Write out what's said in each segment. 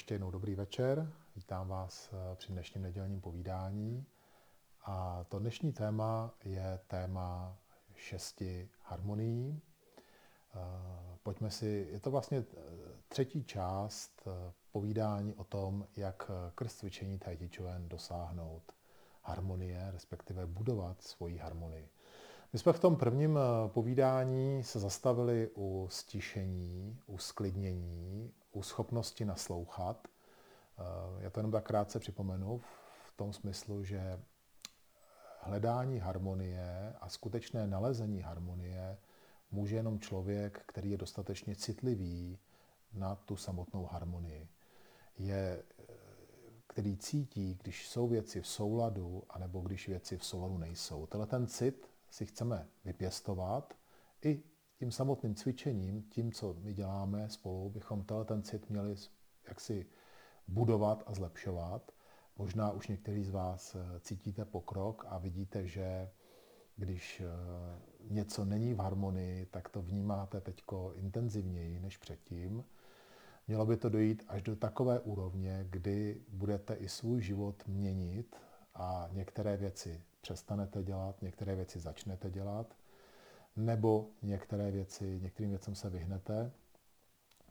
ještě jednou dobrý večer. Vítám vás eh, při dnešním nedělním povídání. A to dnešní téma je téma šesti harmonií. Eh, pojďme si, je to vlastně eh, třetí část povídání o tom, jak krz cvičení Tai dosáhnout harmonie, respektive budovat svoji harmonii. My jsme v tom prvním povídání se zastavili u stišení, u sklidnění, u schopnosti naslouchat. Eh, já to jenom tak krátce připomenu v tom smyslu, že hledání harmonie a skutečné nalezení harmonie může jenom člověk, který je dostatečně citlivý na tu samotnou harmonii. Je, eh, který cítí, když jsou věci v souladu, anebo když věci v souladu nejsou. Tenhle ten cit si chceme vypěstovat i tím samotným cvičením, tím, co my děláme spolu, bychom tenhle ten cit měli jaksi budovat a zlepšovat. Možná už některý z vás eh, cítíte pokrok a vidíte, že když eh, něco není v harmonii, tak to vnímáte teď intenzivněji než předtím. Mělo by to dojít až do takové úrovně, kdy budete i svůj život měnit a některé věci přestanete dělat, některé věci začnete dělat nebo některé věci, některým věcem se vyhnete,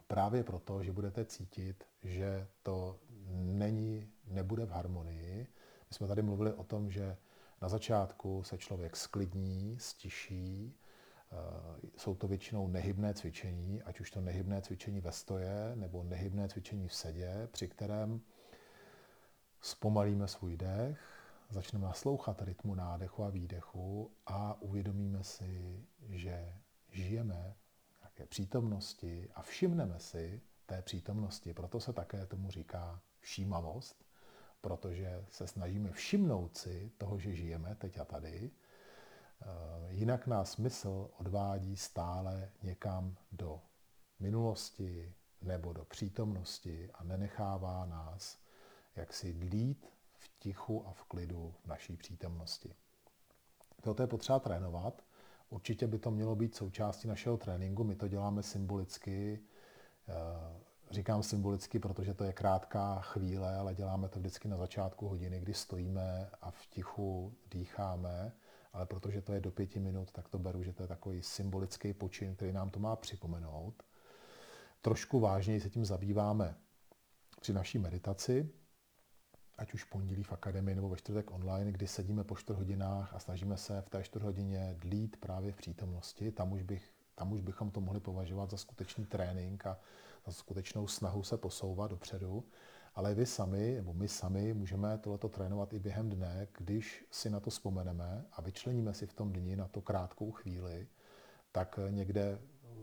právě proto, že budete cítit, že to není, nebude v harmonii. My jsme tady mluvili o tom, že na začátku se člověk sklidní, stiší, eh, jsou to většinou nehybné cvičení, ať už to nehybné cvičení ve stoje nebo nehybné cvičení v sedě, při kterém zpomalíme svůj dech, začneme naslouchat rytmu nádechu a výdechu a uvědomíme si, že žijeme v nějaké přítomnosti a všimneme si té přítomnosti. Proto se také tomu říká všímavost, protože se snažíme všimnout si toho, že žijeme teď a tady. Eh, jinak nás smysl odvádí stále někam do minulosti nebo do přítomnosti a nenechává nás jaksi dlít v tichu a v klidu v naší přítomnosti. Toto je potřeba trénovat. Určitě by to mělo být součástí našeho tréninku. My to děláme symbolicky. Eh, říkám symbolicky, protože to je krátká chvíle, ale děláme to vždycky na začátku hodiny, kdy stojíme a v tichu dýcháme. Ale protože to je do pěti minut, tak to beru, že to je takový symbolický počin, který nám to má připomenout. Trošku vážněji se tím zabýváme při naší meditaci, ať už pondělí v akademii nebo ve čtvrtek online, kdy sedíme po čtvrt hodinách a snažíme se v té čtvrt hodině dlít právě v přítomnosti. Tam už, bych, tam už bychom to mohli považovat za skutečný trénink a za skutečnou snahu se posouvat dopředu. Ale vy sami, nebo my sami, můžeme tohleto trénovat i během dne, když si na to vzpomeneme a vyčleníme si v tom dni na to krátkou chvíli, tak někde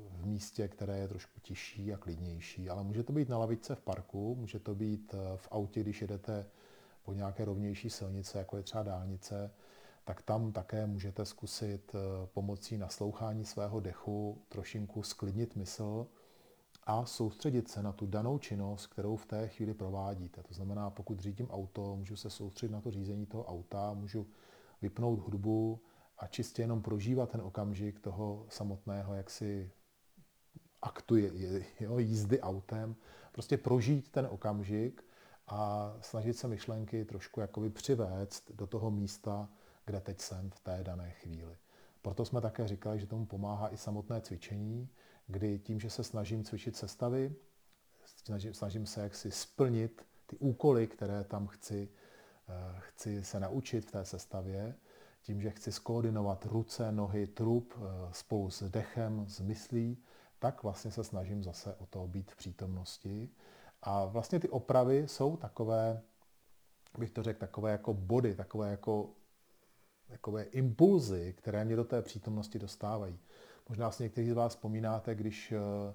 v místě, které je trošku tižší a klidnější. Ale může to být na lavice v parku, může to být v autě, když jedete po nějaké rovnější silnice, jako je třeba dálnice, tak tam také můžete zkusit eh, pomocí naslouchání svého dechu trošinku sklidnit mysl a soustředit se na tu danou činnost, kterou v té chvíli provádíte. To znamená, pokud řídím auto, můžu se soustředit na to řízení toho auta, můžu vypnout hudbu a čistě jenom prožívat ten okamžik toho samotného jaksi aktu jo, jízdy autem, prostě prožít ten okamžik a snažit se myšlenky trošku jakoby přivést do toho místa, kde teď jsem v té dané chvíli. Proto jsme také říkali, že tomu pomáhá i samotné cvičení, kdy tím, že se snažím cvičit sestavy, snažím, snažím se jaksi splnit ty úkoly, které tam chci, eh, chci se naučit v té sestavě, tím, že chci skoordinovat ruce, nohy, trup eh, spolu s dechem, s myslí, tak vlastně se snažím zase o to být v přítomnosti a vlastně ty opravy jsou takové, bych to řekl, takové jako body, takové jako takové impulzy, které mě do té přítomnosti dostávají. Možná si někteří z vás vzpomínáte, když, eh,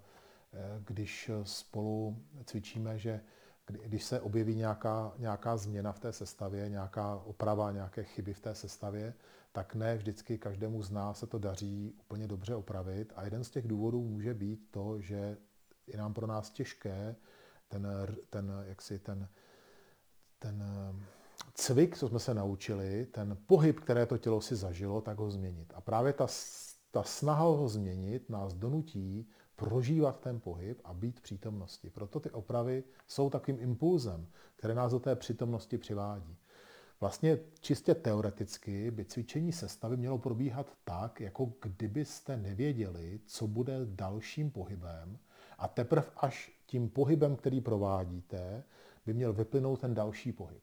když spolu cvičíme, že když se objeví nějaká, nějaká změna v té sestavě, nějaká oprava, nějaké chyby v té sestavě, tak ne vždycky každému z nás se to daří úplně dobře opravit. A jeden z těch důvodů může být to, že je nám pro nás těžké ten, ten, jaksi ten, ten eh, cvik, co jsme se naučili, ten pohyb, které to tělo si zažilo, tak ho změnit. A právě ta, ta snaha ho změnit nás donutí prožívat ten pohyb a být přítomnosti. Proto ty opravy jsou takovým impulzem, které nás do té přítomnosti přivádí. Vlastně čistě teoreticky by cvičení sestavy mělo probíhat tak, jako kdybyste nevěděli, co bude dalším pohybem a teprve až tím pohybem, který provádíte, by měl vyplynout ten další pohyb.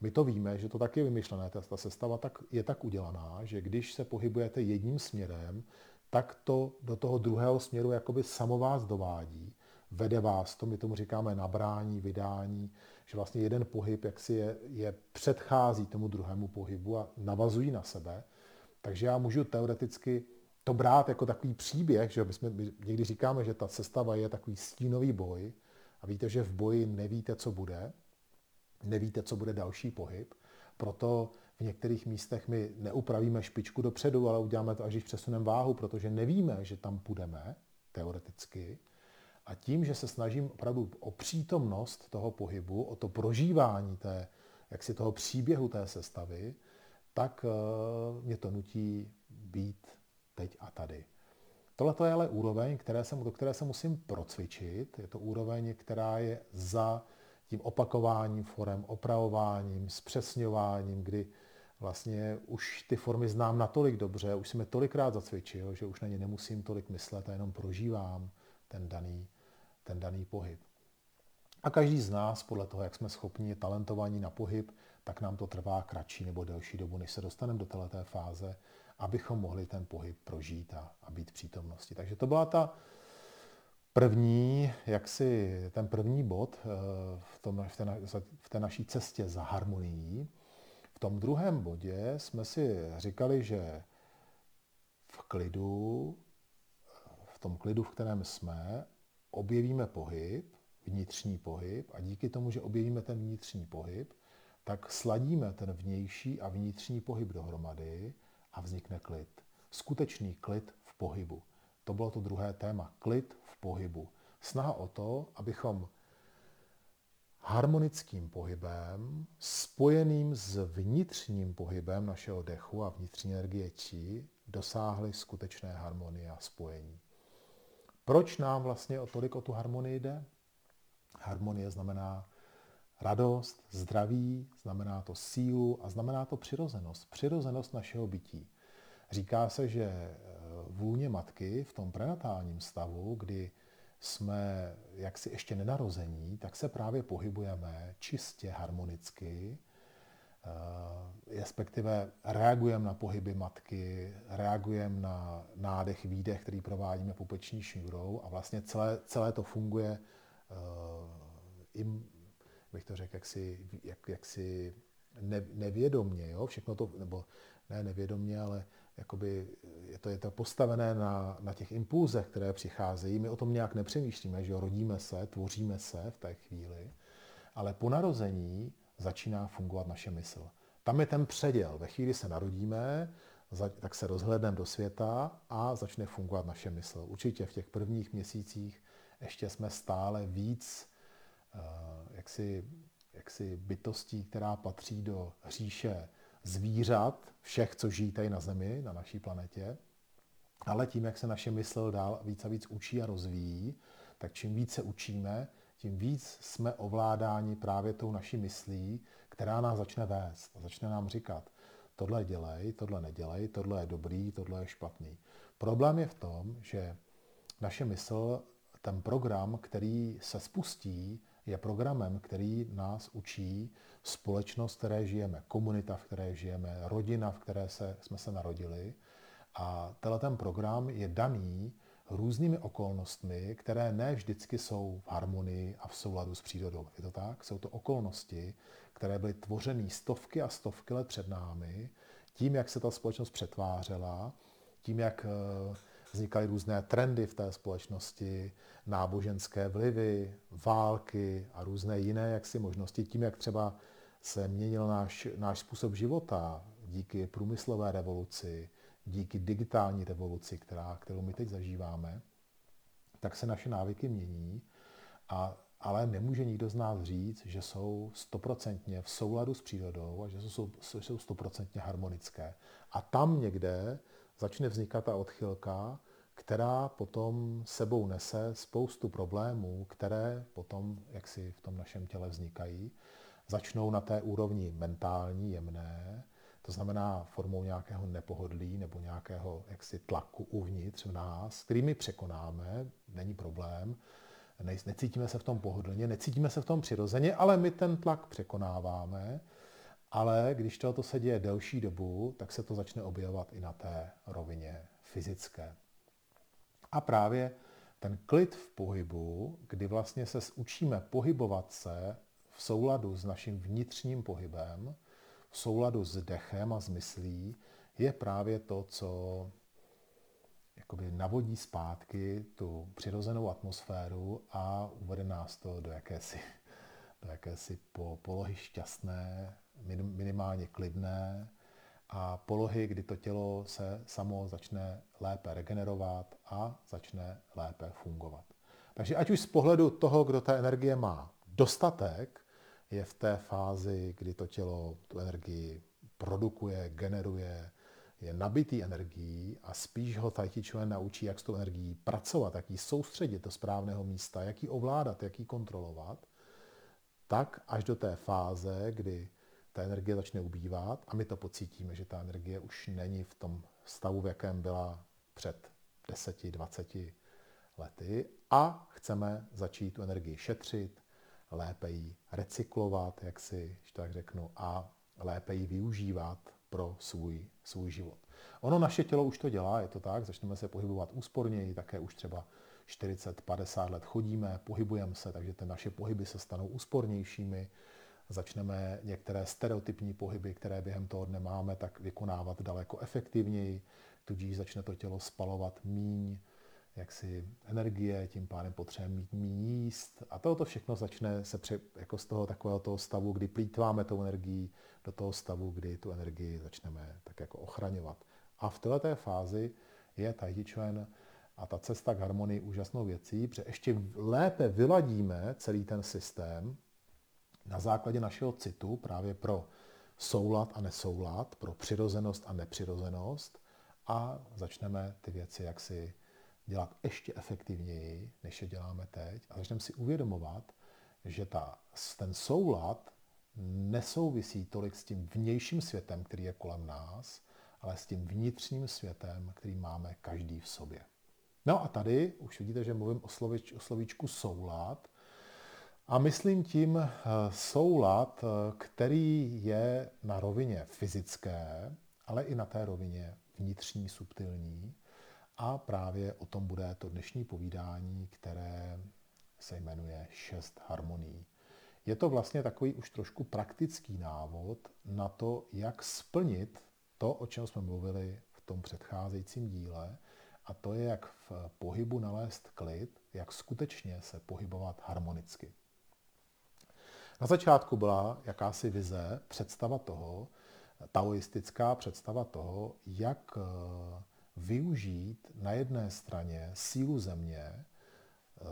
My to víme, že to tak je vymyšlené, ta sestava tak, je tak udělaná, že když se pohybujete jedním směrem, tak to do toho druhého směru jakoby samo vás dovádí, vede vás to, my tomu říkáme nabrání, vydání, že vlastně jeden pohyb jaksi je, je předchází tomu druhému pohybu a navazují na sebe. Takže já můžu teoreticky to brát jako takový příběh, že my, jsme, my někdy říkáme, že ta sestava je takový stínový boj a víte, že v boji nevíte, co bude, nevíte, co bude další pohyb, proto v některých místech my neupravíme špičku dopředu, ale uděláme to, až když přesuneme váhu, protože nevíme, že tam půjdeme, teoreticky. A tím, že se snažím opravdu o přítomnost toho pohybu, o to prožívání té, jak si toho příběhu té sestavy, tak uh, mě to nutí být teď a tady. Tohle je ale úroveň, které se, do které se musím procvičit. Je to úroveň, která je za tím opakováním forem, opravováním, zpřesňováním, kdy vlastně už ty formy znám natolik dobře, už jsem je tolikrát zacvičil, že už na ně nemusím tolik myslet a jenom prožívám ten daný, ten daný pohyb. A každý z nás, podle toho, jak jsme schopni talentovaní na pohyb, tak nám to trvá kratší nebo delší dobu, než se dostaneme do této fáze, abychom mohli ten pohyb prožít a, a být přítomnosti. Takže to byla ta první, jak si ten první bod eh, v, tom, v, té, v té naší cestě za harmonií. V tom druhém bodě jsme si říkali, že v klidu, v tom klidu, v kterém jsme, objevíme pohyb, vnitřní pohyb a díky tomu, že objevíme ten vnitřní pohyb, tak sladíme ten vnější a vnitřní pohyb dohromady a vznikne klid. Skutečný klid v pohybu. To bylo to druhé téma. Klid v pohybu. Snaha o to, abychom harmonickým pohybem, spojeným s vnitřním pohybem našeho dechu a vnitřní energie čí, dosáhli skutečné harmonie a spojení. Proč nám vlastně o tolik o tu harmonii jde? Harmonie znamená radost, zdraví, znamená to sílu a znamená to přirozenost. Přirozenost našeho bytí. Říká se, že eh, vůně matky v tom prenatálním stavu, kdy jsme jaksi ještě nenarození, tak se právě pohybujeme čistě harmonicky, eh, respektive reagujeme na pohyby matky, reagujeme na nádech, výdech, který provádíme pupeční šňůrou a vlastně celé, celé to funguje uh, im, bych to řekl, jaksi, jak, jaksi ne, nevědomně, jo? všechno to, nebo ne nevědomně, ale jakoby je to, je to postavené na, na těch impulzech, které přicházejí. My o tom nějak nepřemýšlíme, že jo? rodíme se, tvoříme se v té chvíli, ale po narození začíná fungovat naše mysl. Tam je ten předěl. Ve chvíli se narodíme, tak se rozhledneme do světa a začne fungovat naše mysl. Určitě v těch prvních měsících ještě jsme stále víc jaksi, jaksi bytostí, která patří do hříše zvířat, všech, co žijí tady na Zemi, na naší planetě. Ale tím, jak se naše mysl dál víc a víc učí a rozvíjí, tak čím víc se učíme, tím víc jsme ovládáni právě tou naší myslí, která nás začne vést a začne nám říkat, tohle dělej, tohle nedělej, tohle je dobrý, tohle je špatný. Problém je v tom, že naše mysl, ten program, který se spustí, je programem, který nás učí společnost, v které žijeme, komunita, v které žijeme, rodina, v které se, jsme se narodili. A tenhle ten program je daný různými okolnostmi, které ne vždycky jsou v harmonii a v souladu s přírodou. Je to tak? Jsou to okolnosti, které byly tvořeny stovky a stovky let před námi, tím, jak se ta společnost přetvářela, tím, jak eh, vznikaly různé trendy v té společnosti, náboženské vlivy, války a různé jiné jaksi možnosti, tím, jak třeba se měnil náš, náš způsob života díky průmyslové revoluci, díky digitální revoluci, která, kterou my teď zažíváme, tak se naše návyky mění, a, ale nemůže nikdo z nás říct, že jsou stoprocentně v souladu s přírodou a že jsou, jsou stoprocentně harmonické. A tam někde začne vznikat ta odchylka, která potom sebou nese spoustu problémů, které potom, jak si v tom našem těle vznikají, začnou na té úrovni mentální, jemné, to znamená formou nějakého nepohodlí nebo nějakého jaksi tlaku uvnitř v nás, který my překonáme, není problém, necítíme se v tom pohodlně, necítíme se v tom přirozeně, ale my ten tlak překonáváme, ale když to se děje delší dobu, tak se to začne objevovat i na té rovině fyzické. A právě ten klid v pohybu, kdy vlastně se učíme pohybovat se v souladu s naším vnitřním pohybem, v souladu s dechem a s myslí, je právě to, co jakoby navodí zpátky tu přirozenou atmosféru a uvede nás to do jakési, do jakési polohy šťastné, minimálně klidné a polohy, kdy to tělo se samo začne lépe regenerovat a začne lépe fungovat. Takže ať už z pohledu toho, kdo té energie má dostatek, je v té fázi, kdy to tělo tu energii produkuje, generuje, je nabitý energií a spíš ho Chi Chuan naučí, jak s tou energií pracovat, jak ji soustředit do správného místa, jak ji ovládat, jak ji kontrolovat, tak až do té fáze, kdy ta energie začne ubývat a my to pocítíme, že ta energie už není v tom stavu, v jakém byla před 10-20 lety a chceme začít tu energii šetřit, lépe ji recyklovat, jak si tak řeknu, a lépe ji využívat pro svůj, svůj život. Ono naše tělo už to dělá, je to tak, začneme se pohybovat úsporněji, také už třeba 40-50 let chodíme, pohybujeme se, takže ty naše pohyby se stanou úspornějšími, začneme některé stereotypní pohyby, které během toho dne máme, tak vykonávat daleko efektivněji, tudíž začne to tělo spalovat míň, jaksi energie, tím pádem potřebujeme mít míň jíst a toto všechno začne se pře, jako z toho takového toho stavu, kdy plítváme tou energií, do toho stavu, kdy tu energii začneme tak jako ochraňovat. A v této fázi je Tai a ta cesta k harmonii úžasnou věcí, protože ještě lépe vyladíme celý ten systém, na základě našeho citu právě pro soulad a nesoulad, pro přirozenost a nepřirozenost a začneme ty věci jaksi dělat ještě efektivněji, než je děláme teď a začneme si uvědomovat, že ta, ten soulad nesouvisí tolik s tím vnějším světem, který je kolem nás, ale s tím vnitřním světem, který máme každý v sobě. No a tady už vidíte, že mluvím o, slovič, o slovíčku soulad, a myslím tím eh, soulad, eh, který je na rovině fyzické, ale i na té rovině vnitřní, subtilní. A právě o tom bude to dnešní povídání, které se jmenuje Šest harmonií. Je to vlastně takový už trošku praktický návod na to, jak splnit to, o čem jsme mluvili v tom předcházejícím díle, a to je, jak v pohybu nalézt klid, jak skutečně se pohybovat harmonicky. Na začátku byla jakási vize, představa toho, taoistická představa toho, jak eh, využít na jedné straně sílu země, eh,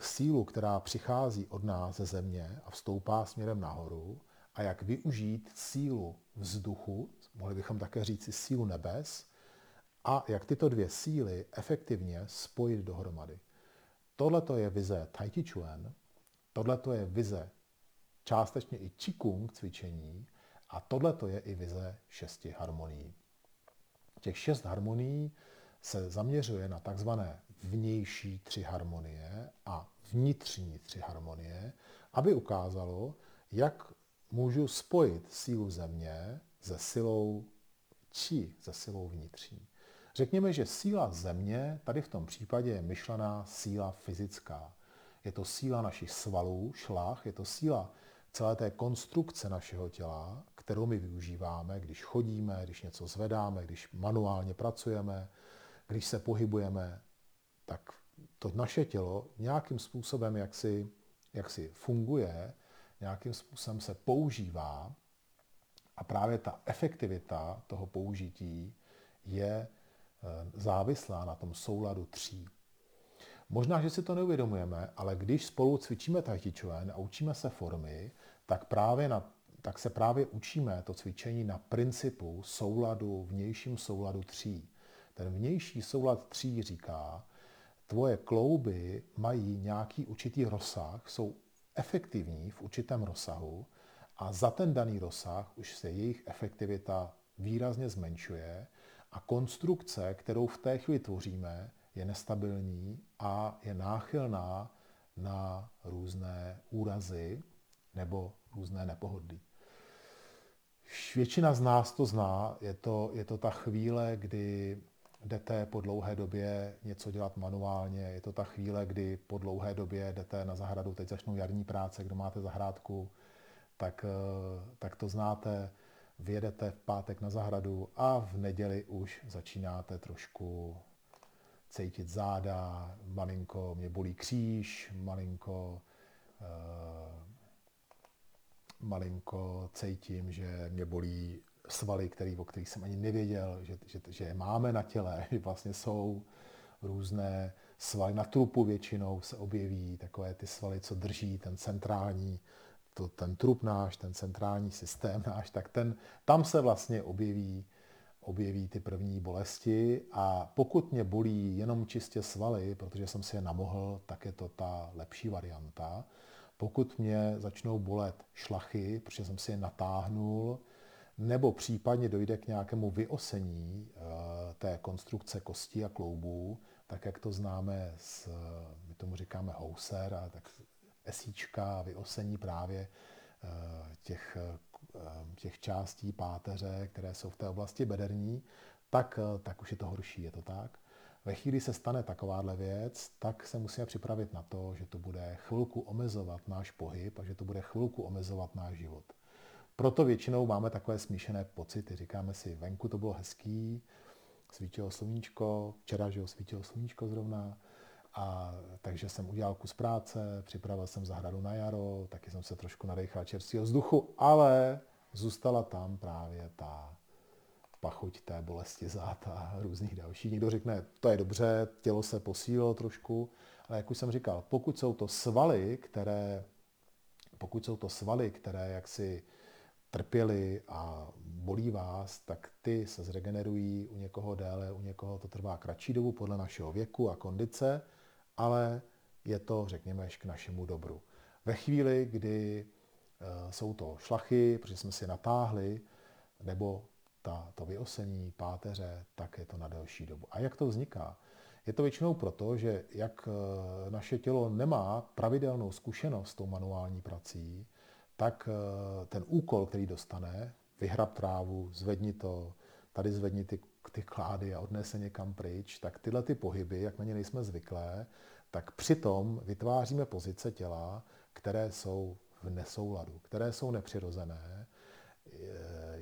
sílu, která přichází od nás ze země a vstoupá směrem nahoru, a jak využít sílu vzduchu, mohli bychom také říct si sílu nebes, a jak tyto dvě síly efektivně spojit dohromady. Tohle je vize Tai Chi Chuan, tohle je vize částečně i Qigong cvičení a tohle to je i vize šesti harmonií. Těch šest harmonií se zaměřuje na takzvané vnější tři harmonie a vnitřní tři harmonie, aby ukázalo, jak můžu spojit sílu země se silou či se silou vnitřní. Řekněme, že síla země tady v tom případě je myšlená síla fyzická. Je to síla našich svalů, šlach, je to síla celé té konstrukce našeho těla, kterou my využíváme, když chodíme, když něco zvedáme, když manuálně pracujeme, když se pohybujeme, tak to naše tělo nějakým způsobem, jak si, jak si funguje, nějakým způsobem se používá a právě ta efektivita toho použití je eh, závislá na tom souladu tří. Možná, že si to neuvědomujeme, ale když spolu cvičíme Chuan a učíme se formy, tak, právě na, tak se právě učíme to cvičení na principu souladu, vnějším souladu tří. Ten vnější soulad tří říká, tvoje klouby mají nějaký určitý rozsah, jsou efektivní v určitém rozsahu a za ten daný rozsah už se jejich efektivita výrazně zmenšuje a konstrukce, kterou v té chvíli tvoříme, je nestabilní a je náchylná na různé úrazy nebo různé nepohodlí. Většina z nás to zná, je to, je to ta chvíle, kdy jdete po dlouhé době něco dělat manuálně, je to ta chvíle, kdy po dlouhé době jdete na zahradu, teď začnou jarní práce, kdo máte zahrádku, tak, eh, tak to znáte, vyjedete v pátek na zahradu a v neděli už začínáte trošku cítit záda, malinko mě bolí kříž, malinko, uh, malinko cítím, že mě bolí svaly, který, o kterých jsem ani nevěděl, že, že, že je máme na těle, že vlastně jsou různé svaly. Na trupu většinou se objeví takové ty svaly, co drží ten centrální, to, ten trup náš, ten centrální systém náš, tak ten, tam se vlastně objeví objeví ty první bolesti a pokud mě bolí jenom čistě svaly, protože jsem si je namohl, tak je to ta lepší varianta. Pokud mě začnou bolet šlachy, protože jsem si je natáhnul, nebo případně dojde k nějakému vyosení eh, té konstrukce kostí a kloubů, tak jak to známe, z, my tomu říkáme houser, a tak esíčka, vyosení právě eh, těch Eh, těch částí páteře, které jsou v té oblasti bederní, tak, tak už je to horší, je to tak. Ve chvíli se stane takováhle věc, tak se musíme připravit na to, že to bude chvilku omezovat náš pohyb a že to bude chvilku omezovat náš život. Proto většinou máme takové smíšené pocity. Říkáme si, venku to bylo hezký, svítilo sluníčko, včera, že svítilo sluníčko zrovna, a takže jsem udělal kus práce, připravil jsem zahradu na jaro, taky jsem se trošku nadechal čerstvého vzduchu, ale zůstala tam právě ta pachuť té bolesti zát a různých dalších. Někdo řekne, to je dobře, tělo se posílilo trošku, ale jak už jsem říkal, pokud jsou to svaly, které, pokud jsou to svaly, které jaksi trpěly a bolí vás, tak ty se zregenerují u někoho déle, u někoho to trvá kratší dobu podle našeho věku a kondice ale je to, řekněme, k našemu dobru. Ve chvíli, kdy eh, jsou to šlachy, protože jsme si natáhli, nebo ta, to vyosení páteře, tak je to na delší dobu. A jak to vzniká? Je to většinou proto, že jak eh, naše tělo nemá pravidelnou zkušenost s tou manuální prací, tak eh, ten úkol, který dostane, vyhrab trávu, zvedni to, tady zvedni ty ty klády a odnese někam pryč, tak tyhle ty pohyby, jak na ně nejsme zvyklé, tak přitom vytváříme pozice těla, které jsou v nesouladu, které jsou nepřirozené.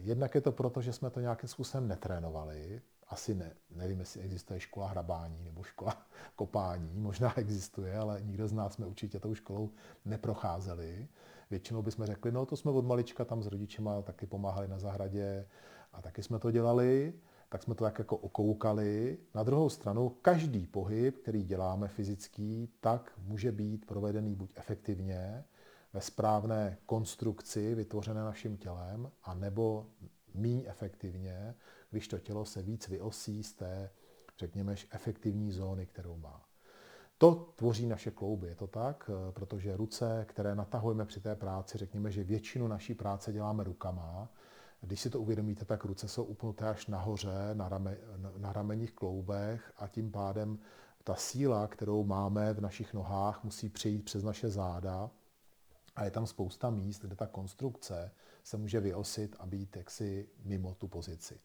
Jednak je to proto, že jsme to nějakým způsobem netrénovali. Asi ne, nevím, jestli existuje škola hrabání nebo škola kopání. Možná existuje, ale nikdo z nás jsme určitě tou školou neprocházeli. Většinou bychom řekli, no to jsme od malička tam s rodičima taky pomáhali na zahradě a taky jsme to dělali tak jsme to tak jako okoukali. Na druhou stranu, každý pohyb, který děláme fyzický, tak může být provedený buď efektivně, ve správné konstrukci vytvořené naším tělem, a nebo míň efektivně, když to tělo se víc vyosí z té, řekněme, efektivní zóny, kterou má. To tvoří naše klouby, je to tak, protože ruce, které natahujeme při té práci, řekněme, že většinu naší práce děláme rukama, když si to uvědomíte, tak ruce jsou upnuté až nahoře, na, rame, na ramenních kloubech a tím pádem ta síla, kterou máme v našich nohách, musí přejít přes naše záda a je tam spousta míst, kde ta konstrukce se může vyosit a být jaksi mimo tu pozici.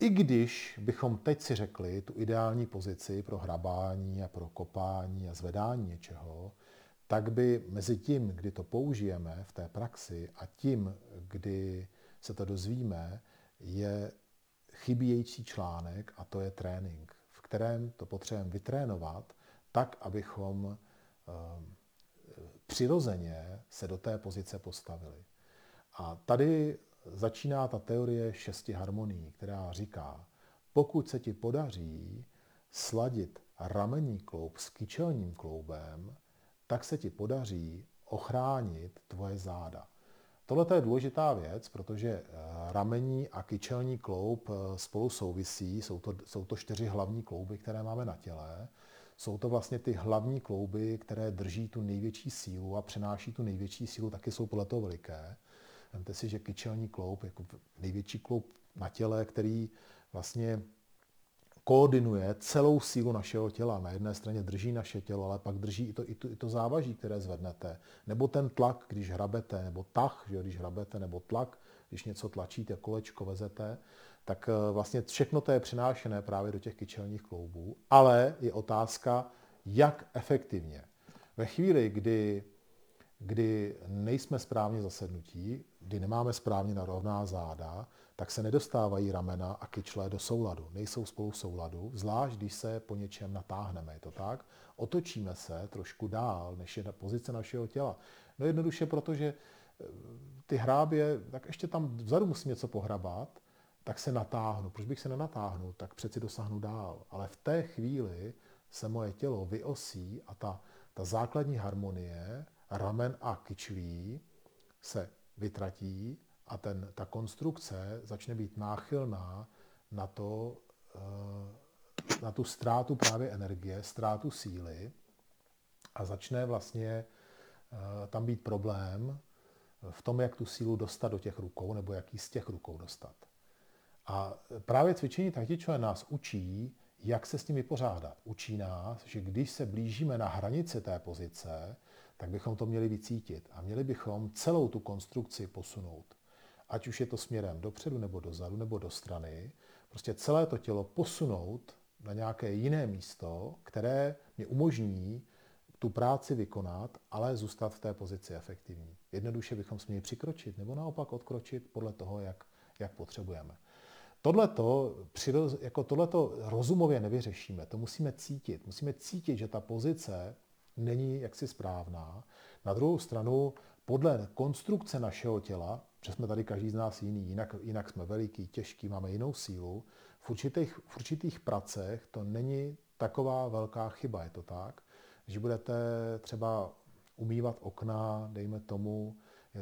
I když bychom teď si řekli tu ideální pozici pro hrabání a pro kopání a zvedání něčeho, tak by mezi tím, kdy to použijeme v té praxi a tím, kdy se to dozvíme, je chybějící článek a to je trénink, v kterém to potřebujeme vytrénovat tak, abychom ehm, přirozeně se do té pozice postavili. A tady začíná ta teorie šesti harmonií, která říká, pokud se ti podaří sladit ramení kloub s kyčelním kloubem, tak se ti podaří ochránit tvoje záda. Tohle je důležitá věc, protože eh, ramení a kyčelní kloub eh, spolu souvisí. Jsou to, jsou to čtyři hlavní klouby, které máme na těle. Jsou to vlastně ty hlavní klouby, které drží tu největší sílu a přenáší tu největší sílu, taky jsou podle toho veliké. Vemte si, že kyčelní kloub, jako největší kloub na těle, který vlastně koordinuje celou sílu našeho těla. Na jedné straně drží naše tělo, ale pak drží i to, i to, i to závaží, které zvednete. Nebo ten tlak, když hrabete, nebo tah, že když hrabete, nebo tlak, když něco tlačíte, kolečko vezete, tak eh, vlastně všechno to je přinášené právě do těch kyčelních kloubů. Ale je otázka, jak efektivně. Ve chvíli, kdy, kdy nejsme správně zasednutí, kdy nemáme správně narovná záda, tak se nedostávají ramena a kyčle do souladu. Nejsou spolu v souladu, zvlášť když se po něčem natáhneme. Je to tak? Otočíme se trošku dál, než je ta pozice našeho těla. No jednoduše, protože eh, ty hrábě, tak ještě tam vzadu musím něco pohrabat, tak se natáhnu. Proč bych se nenatáhnul? Tak přeci dosáhnu dál. Ale v té chvíli se moje tělo vyosí a ta, ta základní harmonie, ramen a kyčlí, se vytratí a ten, ta konstrukce začne být náchylná na, to, eh, na tu ztrátu právě energie, ztrátu síly a začne vlastně eh, tam být problém v tom, jak tu sílu dostat do těch rukou nebo jak ji z těch rukou dostat. A právě cvičení taktičové nás učí, jak se s tím vypořádat. Učí nás, že když se blížíme na hranici té pozice, tak bychom to měli vycítit a měli bychom celou tu konstrukci posunout ať už je to směrem dopředu nebo dozadu nebo do strany, prostě celé to tělo posunout na nějaké jiné místo, které mi umožní tu práci vykonat, ale zůstat v té pozici efektivní. Jednoduše bychom směli přikročit nebo naopak odkročit podle toho, jak, jak potřebujeme. Tohleto, jako tohleto rozumově nevyřešíme, to musíme cítit. Musíme cítit, že ta pozice není jaksi správná. Na druhou stranu, podle konstrukce našeho těla, že jsme tady každý z nás jiný, jinak, jinak jsme veliký, těžký, máme jinou sílu. V určitých, v určitých pracech to není taková velká chyba, je to tak, že budete třeba umývat okna, dejme tomu,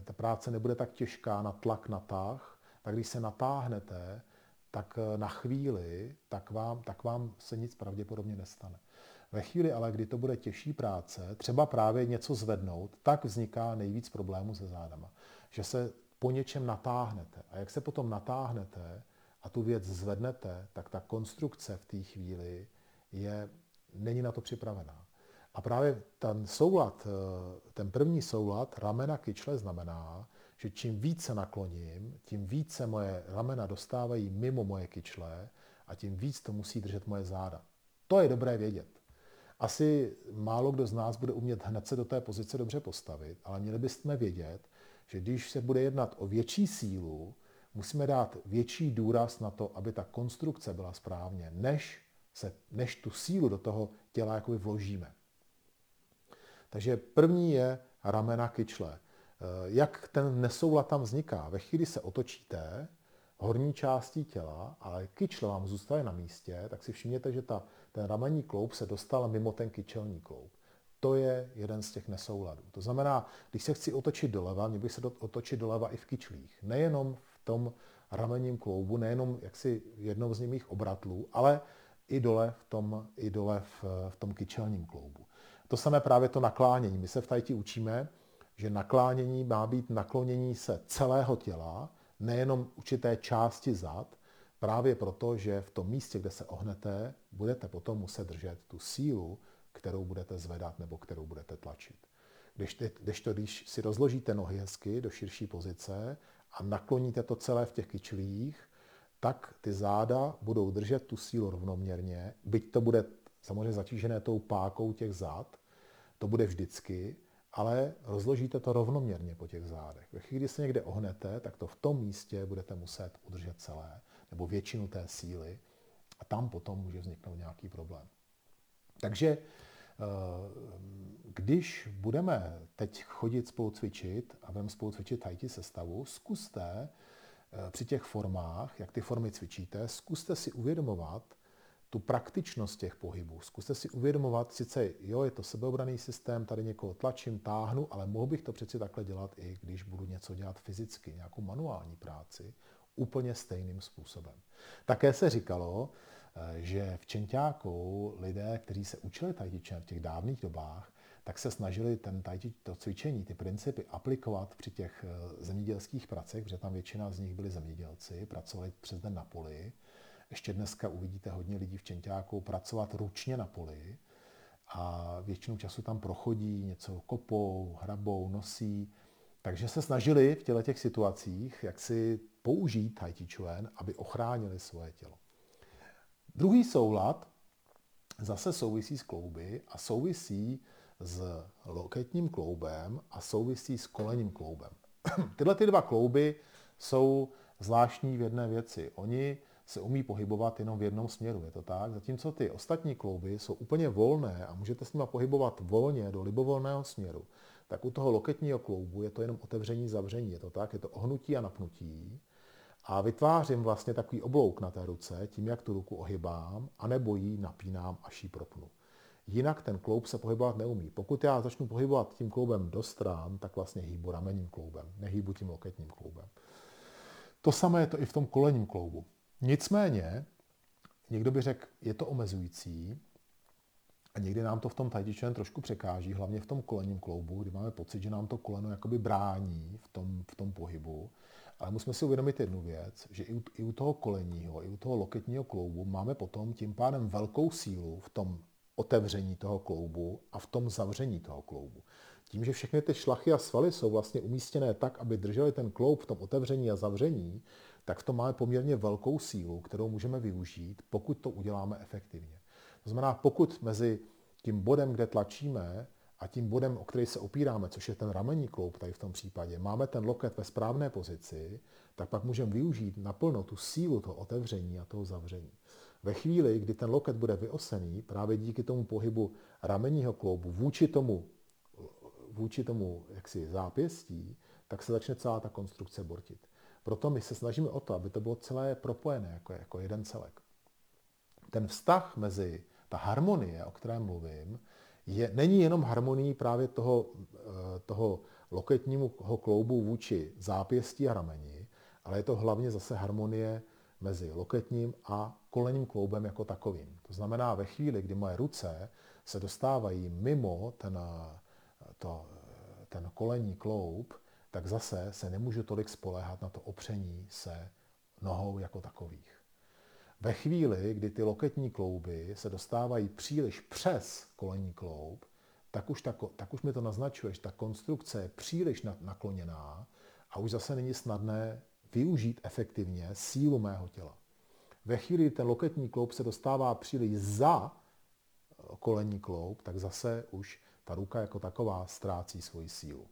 ta práce nebude tak těžká na tlak, na tah, tak když se natáhnete, tak na chvíli, tak vám, tak vám se nic pravděpodobně nestane. Ve chvíli ale, kdy to bude těžší práce, třeba právě něco zvednout, tak vzniká nejvíc problémů se zádama. Že se po něčem natáhnete. A jak se potom natáhnete a tu věc zvednete, tak ta konstrukce v té chvíli je, není na to připravená. A právě ten soulad, eh, ten první soulad ramena kyčle znamená, že čím více nakloním, tím více moje ramena dostávají mimo moje kyčle a tím víc to musí držet moje záda. To je dobré vědět. Asi málo kdo z nás bude umět hned se do té pozice dobře postavit, ale měli bychom vědět, že když se bude jednat o větší sílu, musíme dát větší důraz na to, aby ta konstrukce byla správně, než, se, než tu sílu do toho těla jakoby vložíme. Takže první je ramena kyčle. Eh, jak ten nesoulad tam vzniká? Ve chvíli se otočíte horní částí těla, ale kyčle vám zůstane na místě, tak si všimněte, že ta, ten ramenní kloub se dostal mimo ten kyčelní kloub. To je jeden z těch nesouladů. To znamená, když se chci otočit doleva, mě bych se otočit doleva i v kyčlích. Nejenom v tom ramenním kloubu, nejenom jaksi jednou z nich obratlů, ale i dole v tom, i dole v, v tom kyčelním kloubu. To samé právě to naklánění. My se v tajti učíme, že naklánění má být naklonění se celého těla, nejenom určité části zad, právě proto, že v tom místě, kde se ohnete, budete potom muset držet tu sílu, kterou budete zvedat nebo kterou budete tlačit. Když, te, když, to, když si rozložíte nohy hezky do širší pozice a nakloníte to celé v těch kyčlích, tak ty záda budou držet tu sílu rovnoměrně, byť to bude samozřejmě zatížené tou pákou těch zád, to bude vždycky, ale rozložíte to rovnoměrně po těch zádech. Ve chvíli, kdy se někde ohnete, tak to v tom místě budete muset udržet celé, nebo většinu té síly a tam potom může vzniknout nějaký problém. Takže eh, když budeme teď chodit spolu cvičit a budeme spolu cvičit tajti sestavu, zkuste eh, při těch formách, jak ty formy cvičíte, zkuste si uvědomovat tu praktičnost těch pohybů. Zkuste si uvědomovat, sice jo, je to sebeobraný systém, tady někoho tlačím, táhnu, ale mohl bych to přeci takhle dělat i když budu něco dělat fyzicky, nějakou manuální práci, úplně stejným způsobem. Také se říkalo, eh, že v Čentáku lidé, kteří se učili tai v těch dávných dobách, tak se snažili ten tai to cvičení, ty principy aplikovat při těch eh, zemědělských pracech, protože tam většina z nich byli zemědělci, pracovali přes den na poli. Ještě dneska uvidíte hodně lidí v Čentáku pracovat ručně na poli a většinu času tam prochodí, něco kopou, hrabou, nosí. Takže se snažili v těle těch situacích, jak si použít Tai Chi Chuan, aby ochránili svoje tělo. Druhý soulad zase souvisí s klouby a souvisí s loketním kloubem a souvisí s kolením kloubem. Tyhle ty dva klouby jsou zvláštní v jedné věci. Oni se umí pohybovat jenom v jednom směru, je to tak? Zatímco ty ostatní klouby jsou úplně volné a můžete s nimi pohybovat volně do libovolného směru, tak u toho loketního kloubu je to jenom otevření, zavření, je to tak? Je to ohnutí a napnutí. A vytvářím vlastně takový oblouk na té ruce tím, jak tu ruku ohybám, anebo ji napínám, až ji propnu. Jinak ten kloub se pohybovat neumí. Pokud já začnu pohybovat tím kloubem do stran, tak vlastně hýbu ramenním kloubem, nehýbu tím loketním kloubem. To samé je to i v tom kolenním kloubu. Nicméně, někdo by řekl, je to omezující a někdy nám to v tom tai trošku překáží, hlavně v tom kolenním kloubu, kdy máme pocit, že nám to koleno jakoby brání v tom, v tom pohybu. Ale musíme si uvědomit jednu věc, že i u, i u toho kolenního, i u toho loketního kloubu máme potom tím pádem velkou sílu v tom otevření toho kloubu a v tom zavření toho kloubu. Tím, že všechny ty šlachy a svaly jsou vlastně umístěné tak, aby drželi ten kloub v tom otevření a zavření, tak v tom máme poměrně velkou sílu, kterou můžeme využít, pokud to uděláme efektivně. To znamená, pokud mezi tím bodem, kde tlačíme, a tím bodem, o který se opíráme, což je ten ramení kloub tady v tom případě, máme ten loket ve správné pozici, tak pak můžeme využít naplno tu sílu toho otevření a toho zavření. Ve chvíli, kdy ten loket bude vyosený, právě díky tomu pohybu ramenního kloubu vůči tomu, vůči tomu jaksi zápěstí, tak se začne celá ta konstrukce bortit. Proto my se snažíme o to, aby to bylo celé propojené jako, jako jeden celek. Ten vztah mezi, ta harmonie, o které mluvím, je, není jenom harmonií právě toho, eh, toho loketního kloubu vůči zápěstí a rameni, ale je to hlavně zase harmonie mezi loketním a kolenním kloubem jako takovým. To znamená, ve chvíli, kdy moje ruce se dostávají mimo ten, to, ten kolenní kloub, tak zase se nemůžu tolik spoléhat na to opření se nohou jako takových. Ve chvíli, kdy ty loketní klouby se dostávají příliš přes kolenní kloub, tak už, ta, tak už mi to naznačuje, že ta konstrukce je příliš nakloněná a už zase není snadné využít efektivně sílu mého těla. Ve chvíli, kdy ten loketní kloub se dostává příliš za kolenní kloub, tak zase už ta ruka jako taková ztrácí svoji sílu.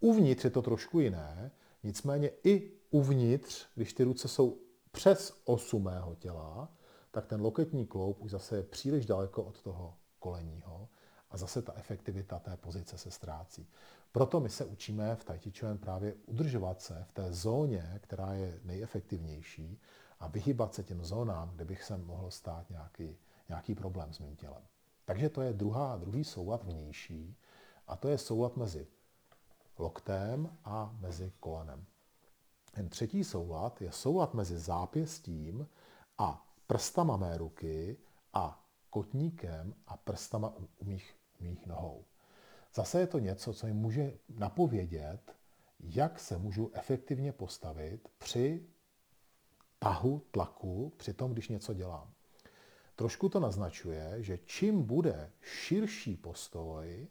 Uvnitř je to trošku jiné, nicméně i uvnitř, když ty ruce jsou přes osu mého těla, tak ten loketní kloub už zase je příliš daleko od toho koleního a zase ta efektivita té pozice se ztrácí. Proto my se učíme v Tai právě udržovat se v té zóně, která je nejefektivnější a vyhybat se těm zónám, kde bych se mohl stát nějaký, nějaký problém s mým tělem. Takže to je druhá, druhý soulad vnější a to je soulad mezi loktem a mezi kolenem. Ten třetí soulad je soulad mezi zápěstím a prstama mé ruky a kotníkem a prstama u, u mých, mých nohou. Zase je to něco, co mi může napovědět, jak se můžu efektivně postavit při tahu, tlaku, při tom, když něco dělám. Trošku to naznačuje, že čím bude širší postoj,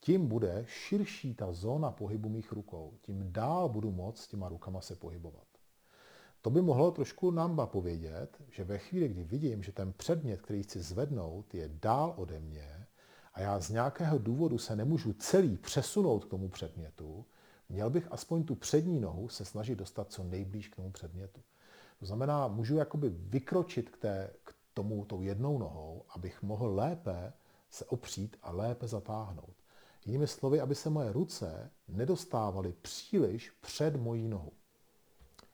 tím bude širší ta zóna pohybu mých rukou. Tím dál budu moct s těma rukama se pohybovat. To by mohlo trošku nám povědět, že ve chvíli, kdy vidím, že ten předmět, který chci zvednout, je dál ode mě a já z nějakého důvodu se nemůžu celý přesunout k tomu předmětu, měl bych aspoň tu přední nohu se snažit dostat co nejblíž k tomu předmětu. To znamená, můžu jakoby vykročit k, té, k tomu tou jednou nohou, abych mohl lépe se opřít a lépe zatáhnout. Jinými slovy, aby se moje ruce nedostávaly příliš před mojí nohu.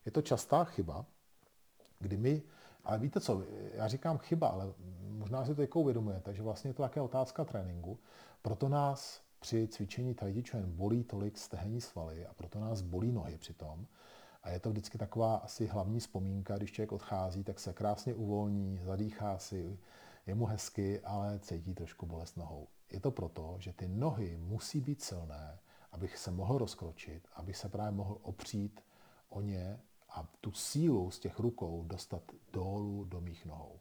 Je to častá chyba, kdy my, Ale víte co, já říkám chyba, ale možná si to jako uvědomujete, že vlastně je to také otázka tréninku. Proto nás při cvičení tai bolí tolik stehenní svaly a proto nás bolí nohy přitom. A je to vždycky taková asi hlavní vzpomínka, když člověk odchází, tak se krásně uvolní, zadýchá si, je mu hezky, ale cítí trošku bolest nohou. Je to proto, že ty nohy musí být silné, abych se mohl rozkročit, abych se právě mohl opřít o ně a tu sílu z těch rukou dostat dolů do mých nohou.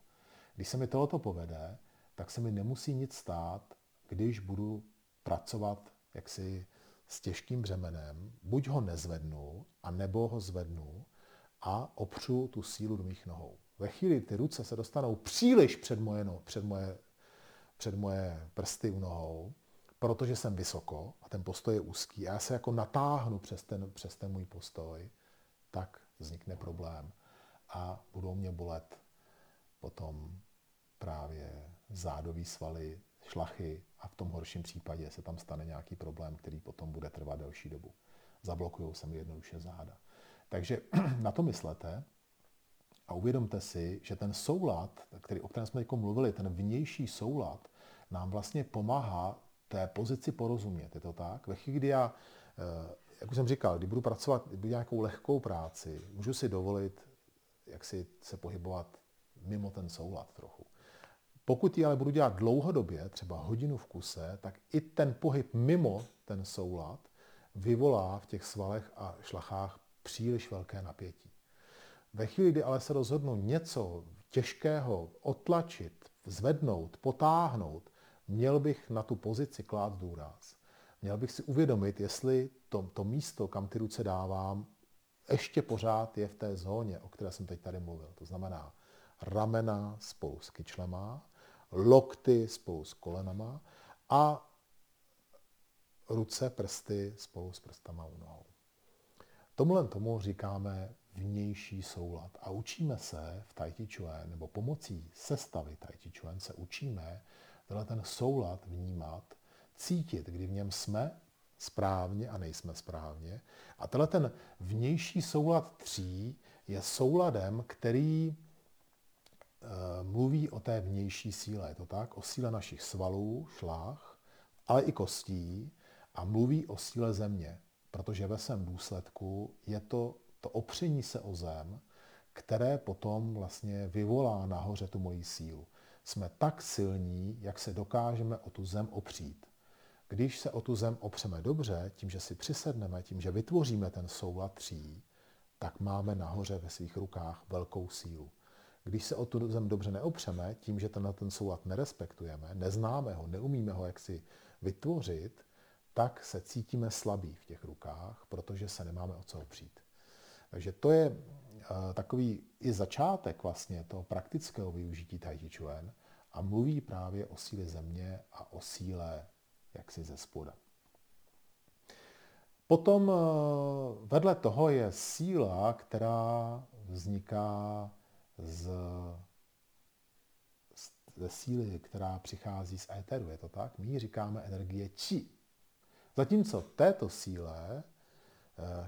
Když se mi tohoto povede, tak se mi nemusí nic stát, když budu pracovat jaksi s těžkým břemenem, buď ho nezvednu, a nebo ho zvednu a opřu tu sílu do mých nohou. Ve chvíli ty ruce se dostanou příliš před moje, no, před moje, před moje prsty u nohou, protože jsem vysoko a ten postoj je úzký a já se jako natáhnu přes ten, přes ten můj postoj, tak vznikne problém a budou mě bolet potom právě zádový svaly, šlachy a v tom horším případě se tam stane nějaký problém, který potom bude trvat delší dobu. Zablokují se mi jednoduše záda. Takže na to myslete a uvědomte si, že ten soulad, který, o kterém jsme teď mluvili, ten vnější soulad, nám vlastně pomáhá té pozici porozumět. Je to tak? Ve chvíli, kdy já, eh, jak už jsem říkal, kdy budu pracovat, kdy budu nějakou lehkou práci, můžu si dovolit, jak si se pohybovat mimo ten soulad trochu. Pokud ji ale budu dělat dlouhodobě, třeba hodinu v kuse, tak i ten pohyb mimo ten soulad vyvolá v těch svalech a šlachách příliš velké napětí. Ve chvíli, kdy ale se rozhodnu něco těžkého otlačit, zvednout, potáhnout, měl bych na tu pozici klát důraz. Měl bych si uvědomit, jestli to, to místo, kam ty ruce dávám, ještě pořád je v té zóně, o které jsem teď tady mluvil. To znamená ramena spolu s kyčlema, lokty spolu s kolenama a ruce, prsty spolu s prstama u nohou. Tomhle tomu říkáme vnější soulad. A učíme se v Tai Chi Chuan, nebo pomocí sestavy Tai Chi Chuan se učíme tenhle ten soulad vnímat, cítit, kdy v něm jsme správně a nejsme správně. A tenhle ten vnější soulad tří je souladem, který e, mluví o té vnější síle. Je to tak? O síle našich svalů, šlách, ale i kostí a mluví o síle země, protože ve svém důsledku je to to opření se o zem, které potom vlastně vyvolá nahoře tu moji sílu. Jsme tak silní, jak se dokážeme o tu zem opřít. Když se o tu zem opřeme dobře, tím, že si přisedneme, tím, že vytvoříme ten soulad tří, tak máme nahoře ve svých rukách velkou sílu. Když se o tu zem dobře neopřeme, tím, že ten, ten soulad nerespektujeme, neznáme ho, neumíme ho jaksi vytvořit, tak se cítíme slabí v těch rukách, protože se nemáme o co opřít. Takže to je eh, takový i začátek vlastně toho praktického využití Tai Chi Chuan a mluví právě o síle země a o síle jaksi ze spoda. Potom eh, vedle toho je síla, která vzniká z, ze síly, která přichází z éteru. Je to tak? My ji říkáme energie chi. Zatímco této síle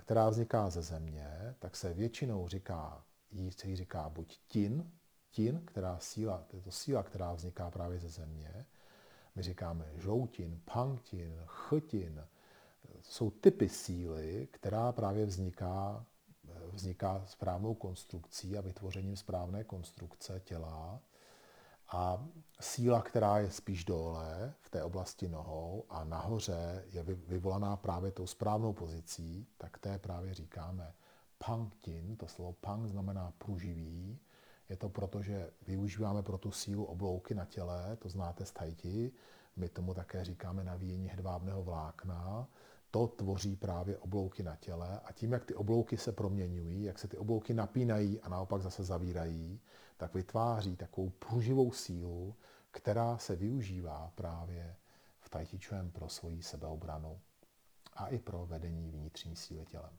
která vzniká ze země, tak se většinou říká, jí se jí říká buď tin, tin, která síla, to je to síla, která vzniká právě ze země. My říkáme žoutin, pangtin, chtin. Jsou typy síly, která právě vzniká, eh, vzniká správnou konstrukcí a vytvořením správné konstrukce těla. A síla, která je spíš dole v té oblasti nohou a nahoře je vyvolaná právě tou správnou pozicí, tak té právě říkáme pangtin. To slovo pang znamená pruživý. Je to proto, že využíváme pro tu sílu oblouky na těle, to znáte z tajti. My tomu také říkáme navíjení hedvábného vlákna. To tvoří právě oblouky na těle a tím, jak ty oblouky se proměňují, jak se ty oblouky napínají a naopak zase zavírají, tak vytváří takovou pruživou sílu, která se využívá právě v Chuan pro svoji sebeobranu a i pro vedení vnitřní síly tělem.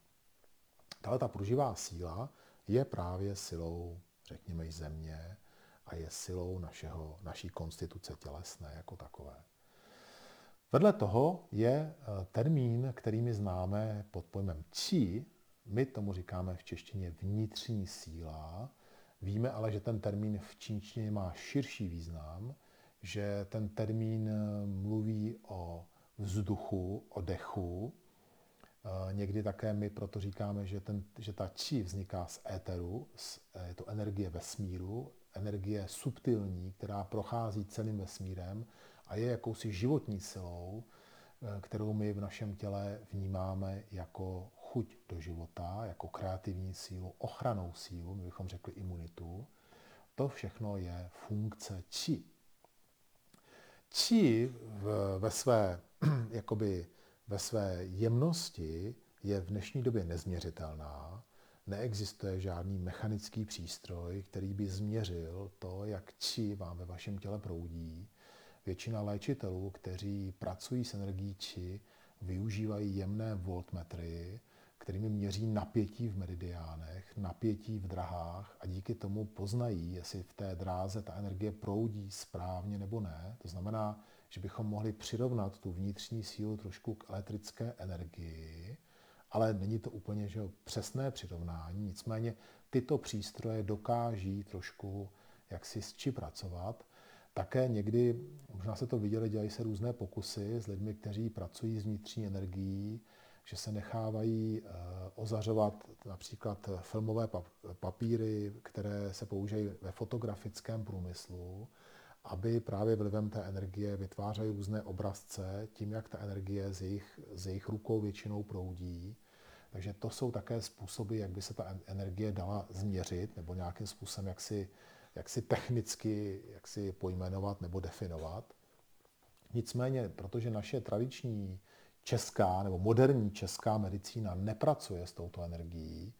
Tahle ta pruživá síla je právě silou, řekněme, země a je silou našeho, naší konstituce tělesné jako takové. Vedle toho je eh, termín, který my známe pod pojmem chi. My tomu říkáme v češtině vnitřní síla, Víme ale, že ten termín v čínštině má širší význam, že ten termín mluví o vzduchu, o dechu. Někdy také my proto říkáme, že, ten, že ta či vzniká z éteru, z, je to energie vesmíru, energie subtilní, která prochází celým vesmírem a je jakousi životní silou, eh, kterou my v našem těle vnímáme jako chuť do života, jako kreativní sílu, ochranou sílu, my bychom řekli imunitu. To všechno je funkce či. Či ve, své, jakoby, ve své jemnosti je v dnešní době nezměřitelná. Neexistuje žádný mechanický přístroj, který by změřil to, jak či vám ve vašem těle proudí. Většina léčitelů, kteří pracují s energií či, využívají jemné voltmetry, kterými měří napětí v meridiánech, napětí v drahách a díky tomu poznají, jestli v té dráze ta energie proudí správně nebo ne. To znamená, že bychom mohli přirovnat tu vnitřní sílu trošku k elektrické energii, ale není to úplně že přesné přirovnání. Nicméně tyto přístroje dokáží trošku jaksi s či pracovat. Také někdy, možná se to viděli, dělají se různé pokusy s lidmi, kteří pracují s vnitřní energií, že se nechávají eh, ozařovat například filmové papíry, které se používají ve fotografickém průmyslu, aby právě vlivem té energie vytvářejí různé obrazce tím, jak ta energie z jejich, z jejich rukou většinou proudí. Takže to jsou také způsoby, jak by se ta energie dala změřit nebo nějakým způsobem, jak si, jak si technicky jak si pojmenovat nebo definovat. Nicméně, protože naše tradiční česká nebo moderní česká medicína nepracuje s touto energií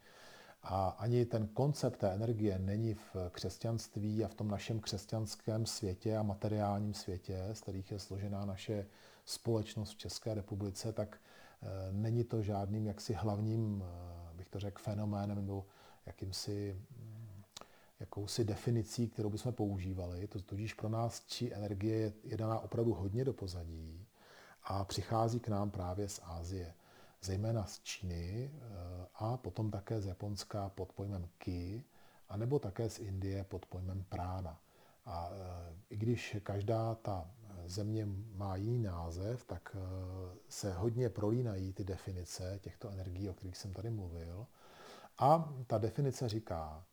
a ani ten koncept té energie není v křesťanství a v tom našem křesťanském světě a materiálním světě, z kterých je složená naše společnost v České republice, tak eh, není to žádným jaksi hlavním, eh, bych to řekl, fenoménem nebo jakýmsi hm, jakousi definicí, kterou bychom používali. To tudíž pro nás či energie je daná opravdu hodně do pozadí a přichází k nám právě z Ázie, zejména z Číny eh, a potom také z Japonska pod pojmem Ki, anebo také z Indie pod pojmem Prána. A eh, i když každá ta země má jiný název, tak eh, se hodně prolínají ty definice těchto energií, o kterých jsem tady mluvil. A ta definice říká,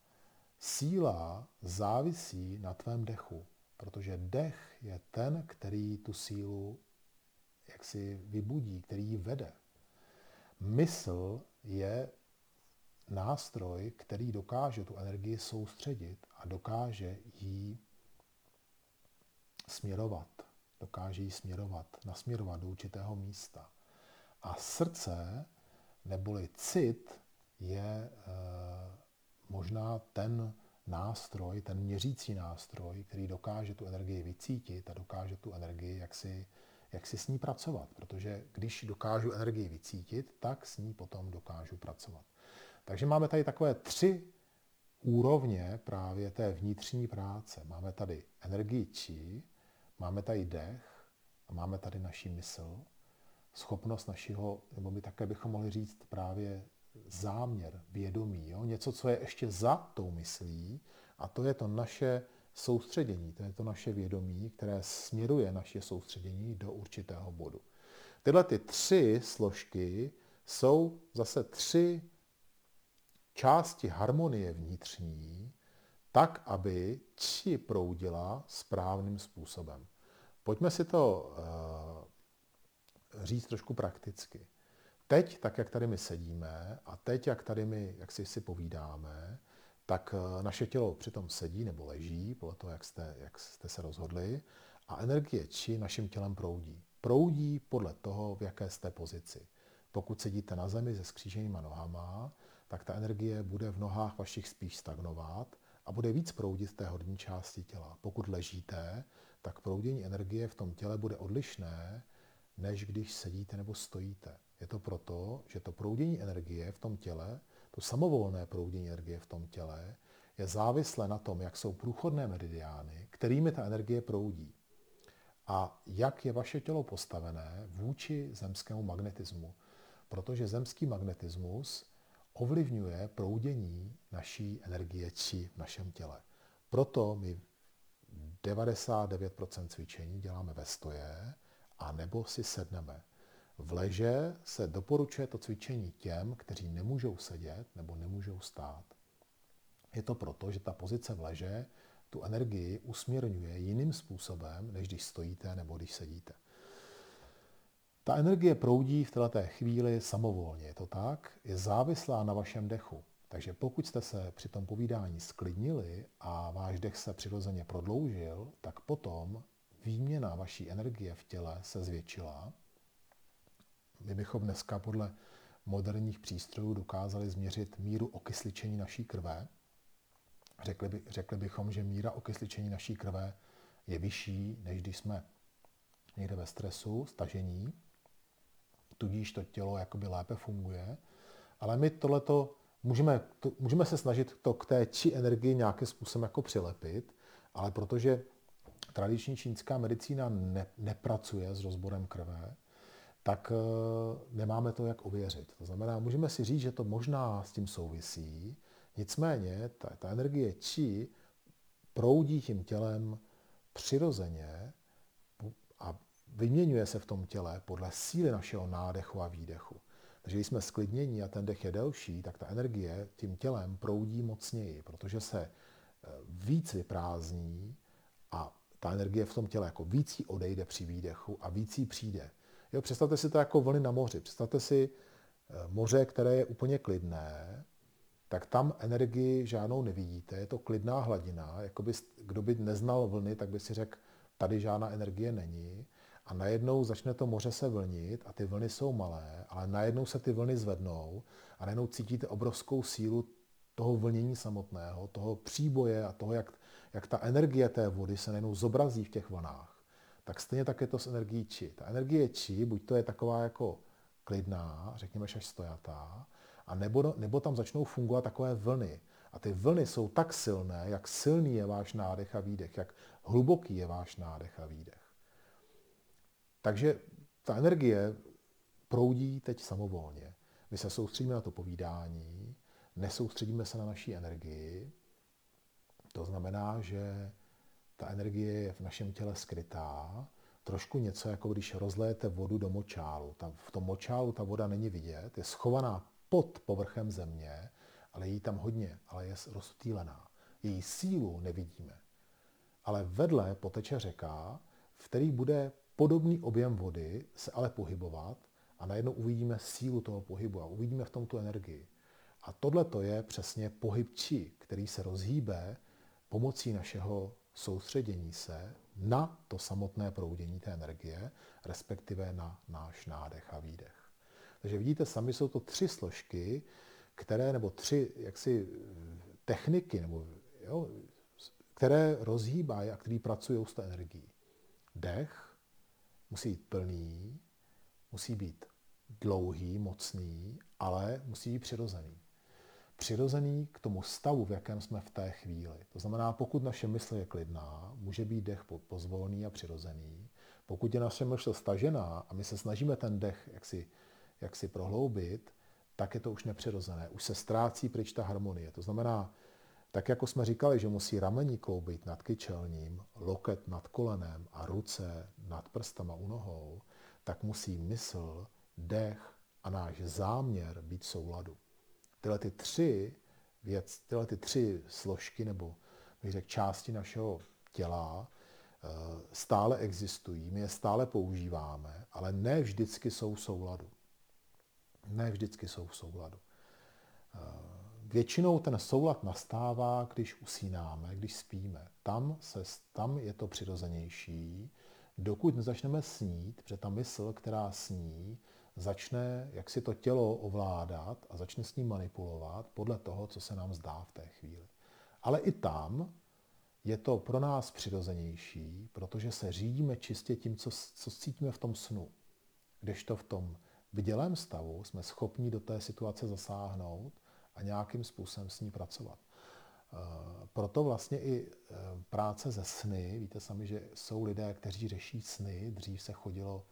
síla závisí na tvém dechu, protože dech je ten, který tu sílu jak si vybudí, který ji vede. Mysl je nástroj, který dokáže tu energii soustředit a dokáže ji směrovat. Dokáže ji směrovat, nasměrovat do určitého místa. A srdce, neboli cit, je e, možná ten nástroj, ten měřící nástroj, který dokáže tu energii vycítit a dokáže tu energii jaksi jak si s ní pracovat, protože když dokážu energii vycítit, tak s ní potom dokážu pracovat. Takže máme tady takové tři úrovně právě té vnitřní práce. Máme tady energii či, máme tady dech a máme tady naši mysl, schopnost našeho, nebo my také bychom mohli říct právě záměr, vědomí, jo? něco, co je ještě za tou myslí, a to je to naše soustředění, to je to naše vědomí, které směruje naše soustředění do určitého bodu. Tyhle ty tři složky jsou zase tři části harmonie vnitřní, tak, aby či proudila správným způsobem. Pojďme si to uh, říct trošku prakticky. Teď, tak jak tady my sedíme a teď, jak tady my, jak si si povídáme, tak eh, naše tělo přitom sedí nebo leží, podle toho, jak jste, jak jste se rozhodli, a energie či naším tělem proudí. Proudí podle toho, v jaké jste pozici. Pokud sedíte na zemi se skříženýma nohama, tak ta energie bude v nohách vašich spíš stagnovat a bude víc proudit té horní části těla. Pokud ležíte, tak proudění energie v tom těle bude odlišné, než když sedíte nebo stojíte. Je to proto, že to proudění energie v tom těle to samovolné proudění energie v tom těle je závislé na tom, jak jsou průchodné meridiány, kterými ta energie proudí. A jak je vaše tělo postavené vůči zemskému magnetismu. Protože zemský magnetismus ovlivňuje proudění naší energie či v našem těle. Proto my 99% cvičení děláme ve stoje a nebo si sedneme. V leže se doporučuje to cvičení těm, kteří nemůžou sedět nebo nemůžou stát. Je to proto, že ta pozice v leže tu energii usměrňuje jiným způsobem, než když stojíte nebo když sedíte. Ta energie proudí v této chvíli samovolně, je to tak? Je závislá na vašem dechu. Takže pokud jste se při tom povídání sklidnili a váš dech se přirozeně prodloužil, tak potom výměna vaší energie v těle se zvětšila. My bychom dneska podle moderních přístrojů dokázali změřit míru okysličení naší krve. Řekli, by, řekli bychom, že míra okysličení naší krve je vyšší, než když jsme někde ve stresu, stažení, tudíž to tělo jakoby lépe funguje. Ale my tohleto můžeme, to, můžeme se snažit to k té či energii nějakým způsobem jako přilepit, ale protože tradiční čínská medicína ne, nepracuje s rozborem krve, tak uh, nemáme to jak ověřit. To znamená, můžeme si říct, že to možná s tím souvisí, nicméně ta, ta energie či proudí tím tělem přirozeně a vyměňuje se v tom těle podle síly našeho nádechu a výdechu. Takže když jsme sklidnění a ten dech je delší, tak ta energie tím tělem proudí mocněji, protože se e, víc vyprázdní a ta energie v tom těle jako víc odejde při výdechu a víc jí přijde. Jo, představte si to jako vlny na moři. Představte si e, moře, které je úplně klidné, tak tam energii žádnou nevidíte, je to klidná hladina. Jakoby, kdo by neznal vlny, tak by si řekl, tady žádná energie není. A najednou začne to moře se vlnit a ty vlny jsou malé, ale najednou se ty vlny zvednou a najednou cítíte obrovskou sílu toho vlnění samotného, toho příboje a toho, jak, jak ta energie té vody se najednou zobrazí v těch vlnách. Tak stejně tak je to s energií či. Ta energie či, buď to je taková jako klidná, řekněme až stojatá, a nebo, nebo tam začnou fungovat takové vlny. A ty vlny jsou tak silné, jak silný je váš nádech a výdech, jak hluboký je váš nádech a výdech. Takže ta energie proudí teď samovolně. My se soustředíme na to povídání, nesoustředíme se na naší energii. To znamená, že ta energie je v našem těle skrytá, trošku něco jako když rozléte vodu do močálu. Ta, v tom močálu ta voda není vidět, je schovaná pod povrchem země, ale je jí tam hodně, ale je rozptýlená. Její sílu nevidíme. Ale vedle poteče řeka, v který bude podobný objem vody se ale pohybovat a najednou uvidíme sílu toho pohybu a uvidíme v tom tu energii. A tohle to je přesně pohyb či, který se rozhýbe pomocí našeho soustředění se na to samotné proudění té energie, respektive na náš nádech a výdech. Takže vidíte, sami jsou to tři složky, které, nebo tři jaksi techniky, nebo, jo, které rozhýbají a které pracují s té energií. Dech, musí být plný, musí být dlouhý, mocný, ale musí být přirozený. Přirozený k tomu stavu, v jakém jsme v té chvíli. To znamená, pokud naše mysl je klidná, může být dech pozvolný a přirozený. Pokud je naše mysl stažená a my se snažíme ten dech jaksi, jaksi prohloubit, tak je to už nepřirozené. Už se ztrácí pryč ta harmonie. To znamená, tak jako jsme říkali, že musí ramení kloubit nad kyčelním, loket nad kolenem a ruce nad prstama u nohou, tak musí mysl, dech a náš záměr být v souladu. Tyhle ty tři věc, tyhle ty tři složky nebo bych řekl, části našeho těla eh, stále existují, my je stále používáme, ale ne vždycky jsou v souladu. Ne vždycky jsou v souladu. Eh, Většinou ten soulad nastává, když usínáme, když spíme. Tam, se, tam je to přirozenější, dokud nezačneme snít, protože ta mysl, která sní, začne jak si to tělo ovládat a začne s ním manipulovat podle toho, co se nám zdá v té chvíli. Ale i tam je to pro nás přirozenější, protože se řídíme čistě tím, co, co cítíme v tom snu. Kdežto v tom vidělém stavu jsme schopni do té situace zasáhnout a nějakým způsobem s ní pracovat. Eh, proto vlastně i eh, práce ze sny, víte sami, že jsou lidé, kteří řeší sny, dřív se chodilo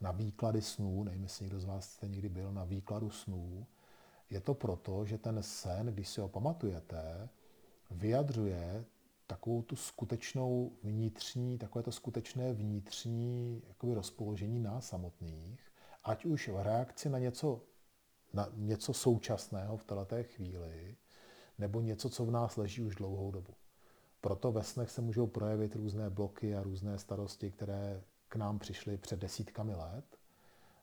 na výklady snů, nevím, jestli někdo z vás jste někdy byl na výkladu snů, Je to proto, že ten sen, když si ho pamatujete, vyjadřuje takovou tu skutečnou vnitřní, takové to skutečné vnitřní jakoby rozpoložení nás samotných, ať už v reakci na něco, na něco současného v této chvíli, nebo něco, co v nás leží už dlouhou dobu. Proto ve snech se můžou projevit různé bloky a různé starosti, které k nám přišly před desítkami let.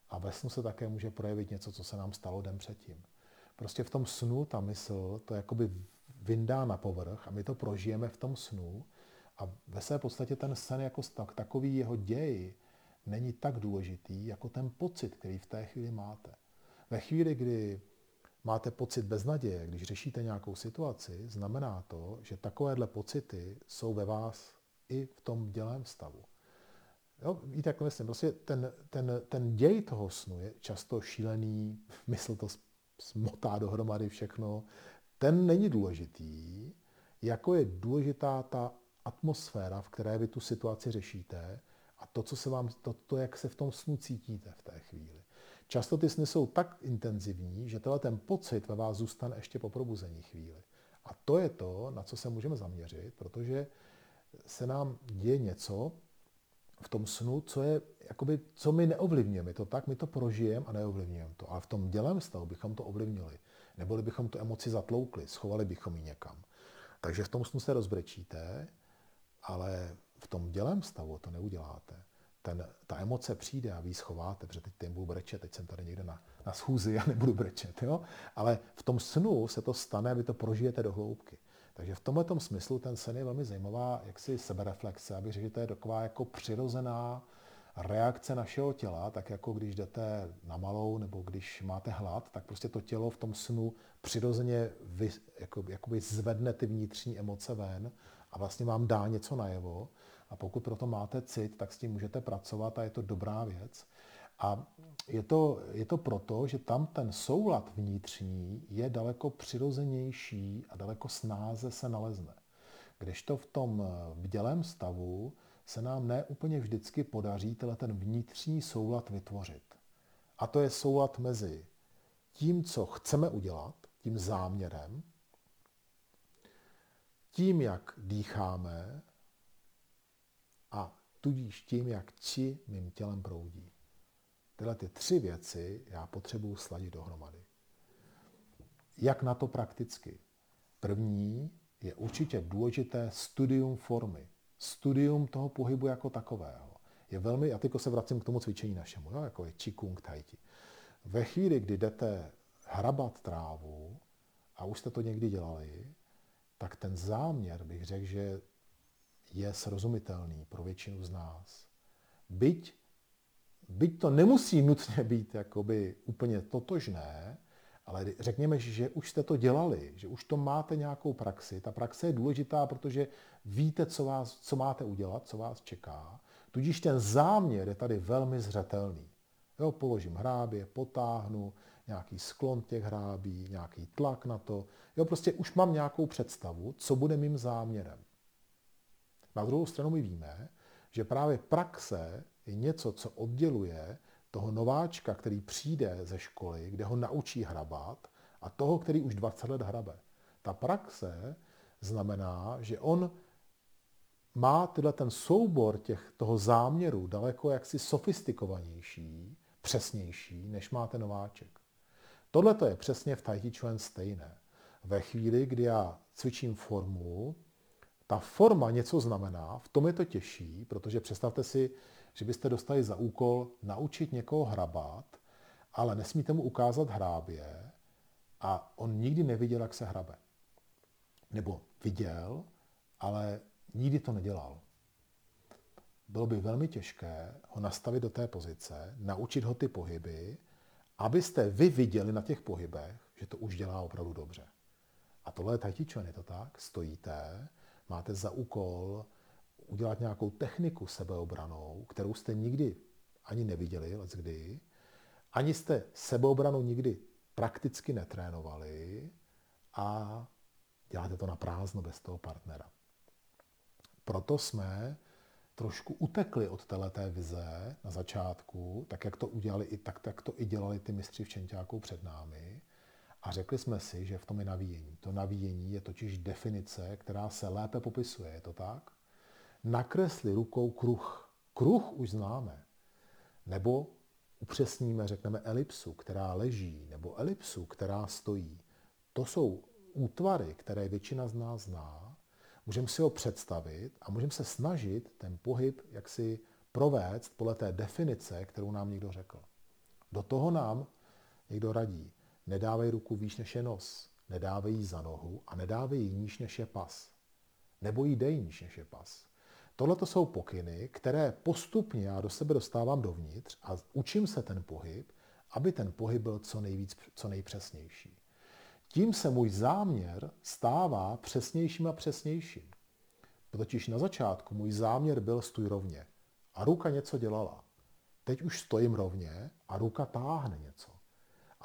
A ve snu se také může projevit něco, co se nám stalo den předtím. Prostě v tom snu ta mysl to jakoby vyndá na povrch a my to prožijeme v tom snu a ve své podstatě ten sen jako tak, takový jeho děj není tak důležitý jako ten pocit, který v té chvíli máte. Ve chvíli, kdy máte pocit beznaděje, když řešíte nějakou situaci, znamená to, že takovéhle pocity jsou ve vás i v tom dělém stavu. Jo, víte, jak myslím, prostě ten, ten, ten děj toho snu je často šílený, mysl to smotá dohromady všechno, ten není důležitý, jako je důležitá ta atmosféra, v které vy tu situaci řešíte a to, co se vám, to, to, jak se v tom snu cítíte v té chvíli. Často ty sny jsou tak intenzivní, že tenhle ten pocit ve vás zůstane ještě po probuzení chvíli. A to je to, na co se můžeme zaměřit, protože se nám děje něco v tom snu, co je, jakoby, co my neovlivňujeme. To tak, my to prožijeme a neovlivňujeme to. Ale v tom dělém stavu bychom to ovlivnili. Neboli bychom tu emoci zatloukli, schovali bychom ji někam. Takže v tom snu se rozbrečíte, ale v tom dělém stavu to neuděláte. Ten, ta emoce přijde a vy ji schováte, protože teď tím budu brečet, teď jsem tady někde na, na schůzi a nebudu brečet. Jo? Ale v tom snu se to stane vy to prožijete do hloubky. Takže v tomto smyslu ten sen je velmi zajímavá jaksi sebereflexe, abych řekl, že to je taková jako přirozená reakce našeho těla, tak jako když jdete na malou nebo když máte hlad, tak prostě to tělo v tom snu přirozeně vy, jako, jakoby zvedne ty vnitřní emoce ven a vlastně vám dá něco najevo. A pokud proto máte cit, tak s tím můžete pracovat a je to dobrá věc. A je to, je to proto, že tam ten soulad vnitřní je daleko přirozenější a daleko snáze se nalezne. Když to v tom bdělém stavu se nám ne úplně vždycky podaří ten vnitřní soulad vytvořit. A to je soulad mezi tím, co chceme udělat, tím záměrem, tím, jak dýcháme a tudíž tím, jak či mým tělem proudí. Tyhle ty tři věci já potřebuji sladit dohromady. Jak na to prakticky? První je určitě důležité studium formy studium toho pohybu jako takového. Je velmi, já teď se vracím k tomu cvičení našemu, jo, jako je Qigong Tai Chi. Ve chvíli, kdy jdete hrabat trávu, a už jste to někdy dělali, tak ten záměr bych řekl, že je srozumitelný pro většinu z nás. Byť, byť to nemusí nutně být jakoby úplně totožné, ale řekněme, že už jste to dělali, že už to máte nějakou praxi. Ta praxe je důležitá, protože víte, co, vás, co máte udělat, co vás čeká. Tudíž ten záměr je tady velmi zřetelný. Jo, položím hrábě, potáhnu, nějaký sklon těch hrábí, nějaký tlak na to. Jo, prostě už mám nějakou představu, co bude mým záměrem. Na druhou stranu my víme, že právě praxe je něco, co odděluje toho nováčka, který přijde ze školy, kde ho naučí hrabat, a toho, který už 20 let hrabe. Ta praxe znamená, že on má tyhle ten soubor těch, toho záměru daleko jaksi sofistikovanější, přesnější, než má ten nováček. Tohle to je přesně v Tai Chi Chuan stejné. Ve chvíli, kdy já cvičím formu, ta forma něco znamená, v tom je to těžší, protože představte si, že byste dostali za úkol naučit někoho hrabat, ale nesmíte mu ukázat hrábě a on nikdy neviděl, jak se hrabe. Nebo viděl, ale nikdy to nedělal. Bylo by velmi těžké ho nastavit do té pozice, naučit ho ty pohyby, abyste vy viděli na těch pohybech, že to už dělá opravdu dobře. A tohle je Tai je to tak? Stojíte, máte za úkol udělat nějakou techniku sebeobranou, kterou jste nikdy ani neviděli, let kdy, ani jste sebeobranu nikdy prakticky netrénovali a děláte to na prázdno bez toho partnera. Proto jsme trošku utekli od této vize na začátku, tak jak to udělali i tak, tak to i dělali ty mistři v Čenťáku před námi. A řekli jsme si, že v tom je navíjení. To navíjení je totiž definice, která se lépe popisuje. Je to tak? Nakresli rukou kruh. Kruh už známe. Nebo upřesníme, řekneme elipsu, která leží, nebo elipsu, která stojí. To jsou útvary, které většina z nás zná. Můžeme si ho představit a můžeme se snažit ten pohyb jaksi provést podle té definice, kterou nám někdo řekl. Do toho nám někdo radí. Nedávej ruku výš než je nos, nedávej ji za nohu a nedávej ji níž než je pas. Nebo jí dej níž než je pas. Tohle to jsou pokyny, které postupně já do sebe dostávám dovnitř a učím se ten pohyb, aby ten pohyb byl co, nejvíc, co nejpřesnější. Tím se můj záměr stává přesnějším a přesnějším. Totiž na začátku můj záměr byl stůj rovně a ruka něco dělala. Teď už stojím rovně a ruka táhne něco.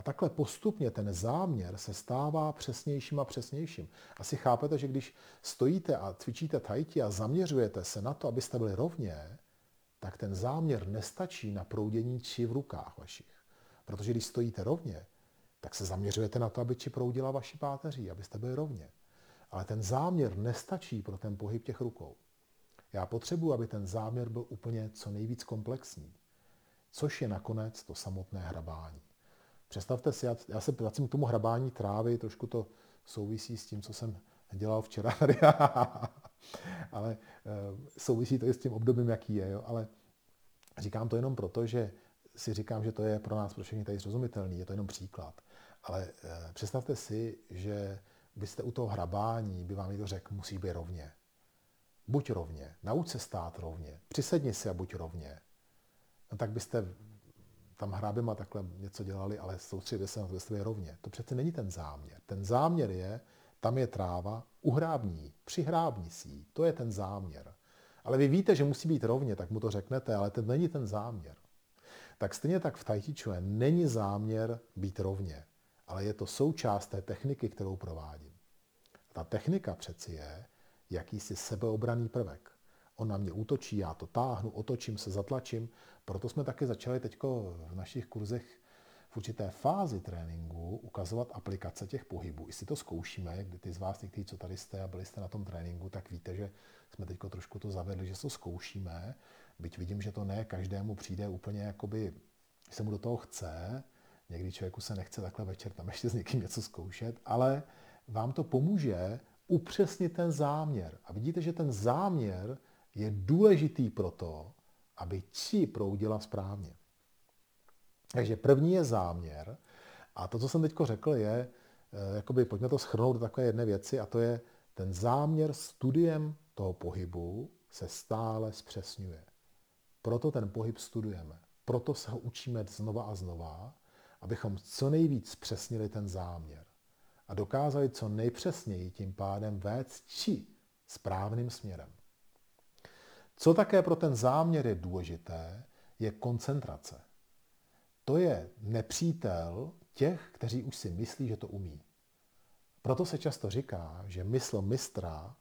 A takhle postupně ten záměr se stává přesnějším a přesnějším. Asi chápete, že když stojíte a cvičíte tajti a zaměřujete se na to, abyste byli rovně, tak ten záměr nestačí na proudění či v rukách vašich. Protože když stojíte rovně, tak se zaměřujete na to, aby či proudila vaši páteří, abyste byli rovně. Ale ten záměr nestačí pro ten pohyb těch rukou. Já potřebuji, aby ten záměr byl úplně co nejvíc komplexní, což je nakonec to samotné hrabání. Představte si, já, já se vracím k tomu hrabání trávy, trošku to souvisí s tím, co jsem dělal včera ale uh, souvisí to i s tím obdobím, jaký je. Jo? Ale říkám to jenom proto, že si říkám, že to je pro nás pro všechny tady zrozumitelný, je to jenom příklad. Ale uh, představte si, že byste u toho hrabání, by vám někdo řekl, musí být rovně. Buď rovně, nauč se stát rovně, přisedni si a buď rovně. No tak byste tam hráběma takhle něco dělali, ale soustředili se na to, jestli je rovně. To přece není ten záměr. Ten záměr je, tam je tráva, uhrábní, přihrábní si To je ten záměr. Ale vy víte, že musí být rovně, tak mu to řeknete, ale to není ten záměr. Tak stejně tak v Tai Chi není záměr být rovně, ale je to součást té techniky, kterou provádím. Ta technika přeci je jakýsi sebeobraný prvek. On na mě útočí, já to táhnu, otočím se, zatlačím. Proto jsme taky začali teď v našich kurzech v určité fázi tréninku ukazovat aplikace těch pohybů. I si to zkoušíme, kdy ty z vás, někteří, co tady jste a byli jste na tom tréninku, tak víte, že jsme teď trošku to zavedli, že to zkoušíme. Byť vidím, že to ne každému přijde úplně jakoby, se mu do toho chce, někdy člověku se nechce takhle večer tam ještě s někým něco zkoušet, ale vám to pomůže upřesnit ten záměr. A vidíte, že ten záměr je důležitý proto, aby či proudila správně. Takže první je záměr. A to, co jsem teď řekl, je, eh, jakoby, pojďme to schrnout do takové jedné věci, a to je, ten záměr studiem toho pohybu se stále zpřesňuje. Proto ten pohyb studujeme. Proto se ho učíme znova a znova, abychom co nejvíc zpřesnili ten záměr a dokázali co nejpřesněji tím pádem vést či správným směrem. Co také pro ten záměr je důležité, je koncentrace. To je nepřítel těch, kteří už si myslí, že to umí. Proto se často říká, že mysl mistra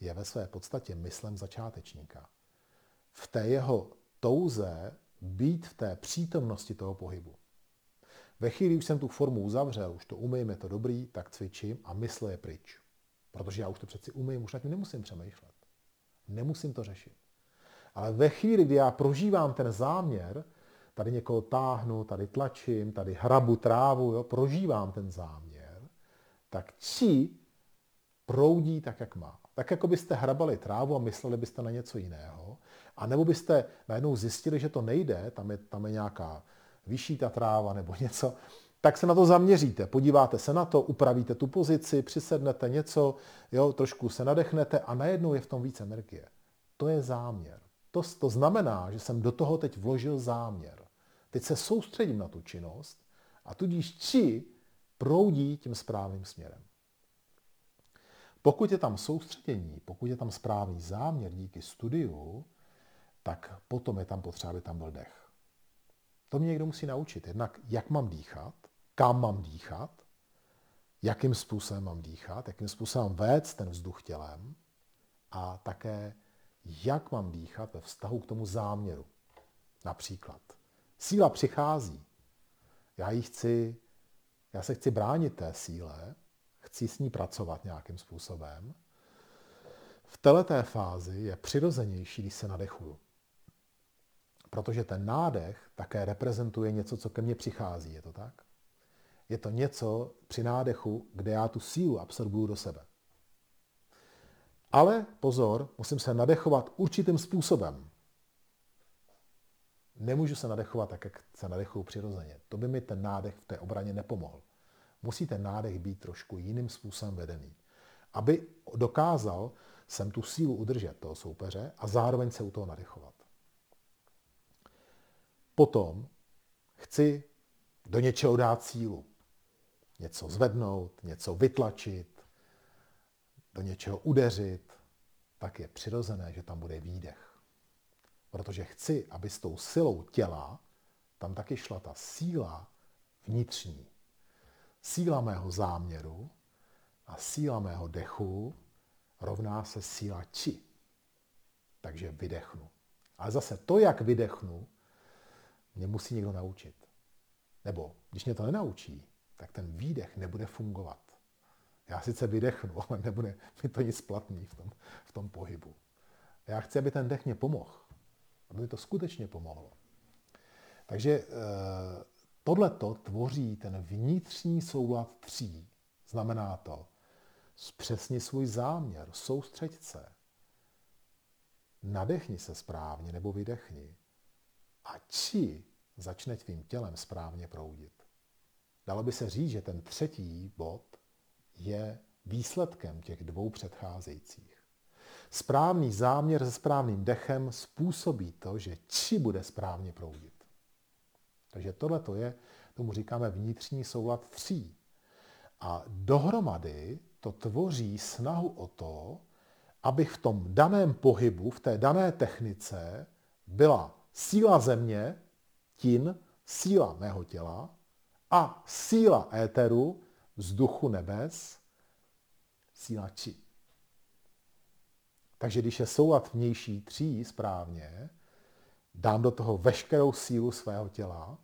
je ve své podstatě myslem začátečníka. V té jeho touze být v té přítomnosti toho pohybu. Ve chvíli, už jsem tu formu uzavřel, už to umím, je to dobrý, tak cvičím a mysl je pryč. Protože já už to přeci umím, už nad tím nemusím přemýšlet. Nemusím to řešit. Ale ve chvíli, kdy já prožívám ten záměr, tady někoho táhnu, tady tlačím, tady hrabu trávu, jo, prožívám ten záměr, tak či proudí tak, jak má. Tak, jako byste hrabali trávu a mysleli byste na něco jiného, a nebo byste najednou zjistili, že to nejde, tam je, tam je nějaká vyšší ta tráva nebo něco, tak se na to zaměříte, podíváte se na to, upravíte tu pozici, přisednete něco, jo, trošku se nadechnete a najednou je v tom víc energie. To je záměr. To, to znamená, že jsem do toho teď vložil záměr. Teď se soustředím na tu činnost a tudíž či proudí tím správným směrem. Pokud je tam soustředění, pokud je tam správný záměr díky studiu, tak potom je tam potřeba, aby tam byl dech. To mě někdo musí naučit. Jednak, jak mám dýchat, kam mám dýchat, jakým způsobem mám dýchat, jakým způsobem vést ten vzduch tělem a také jak mám dýchat ve vztahu k tomu záměru. Například, síla přichází, já ji chci já se chci bránit té síle, chci s ní pracovat nějakým způsobem, v této fázi je přirozenější, když se nadechuju. Protože ten nádech také reprezentuje něco, co ke mně přichází, je to tak? Je to něco při nádechu, kde já tu sílu absorbuju do sebe. Ale pozor, musím se nadechovat určitým způsobem. Nemůžu se nadechovat tak, jak se nadechuju přirozeně. To by mi ten nádech v té obraně nepomohl. Musí ten nádech být trošku jiným způsobem vedený. Aby dokázal jsem tu sílu udržet toho soupeře a zároveň se u toho nadechovat. Potom chci do něčeho dát sílu. Něco zvednout, něco vytlačit, do něčeho udeřit, tak je přirozené, že tam bude výdech. Protože chci, aby s tou silou těla tam taky šla ta síla vnitřní. Síla mého záměru a síla mého dechu rovná se síla či. Takže vydechnu. Ale zase to, jak vydechnu, mě musí někdo naučit. Nebo když mě to nenaučí, tak ten výdech nebude fungovat. Já sice vydechnu, ale nebude mi to nic platný v tom, v tom pohybu. Já chci, aby ten dech mě pomohl. Aby mi to skutečně pomohlo. Takže e, tohleto tvoří ten vnitřní soulad tří. Znamená to, zpřesni svůj záměr, soustřeď se. Nadechni se správně nebo vydechni. A či začne tvým tělem správně proudit. Dalo by se říct, že ten třetí bod je výsledkem těch dvou předcházejících. Správný záměr se správným dechem způsobí to, že či bude správně proudit. Takže tohle to je, tomu říkáme vnitřní soulad tří. A dohromady to tvoří snahu o to, aby v tom daném pohybu, v té dané technice byla síla země, tin, síla mého těla a síla éteru, vzduchu nebes, síla či. Takže když je soulad vnější tří správně, dám do toho veškerou sílu svého těla,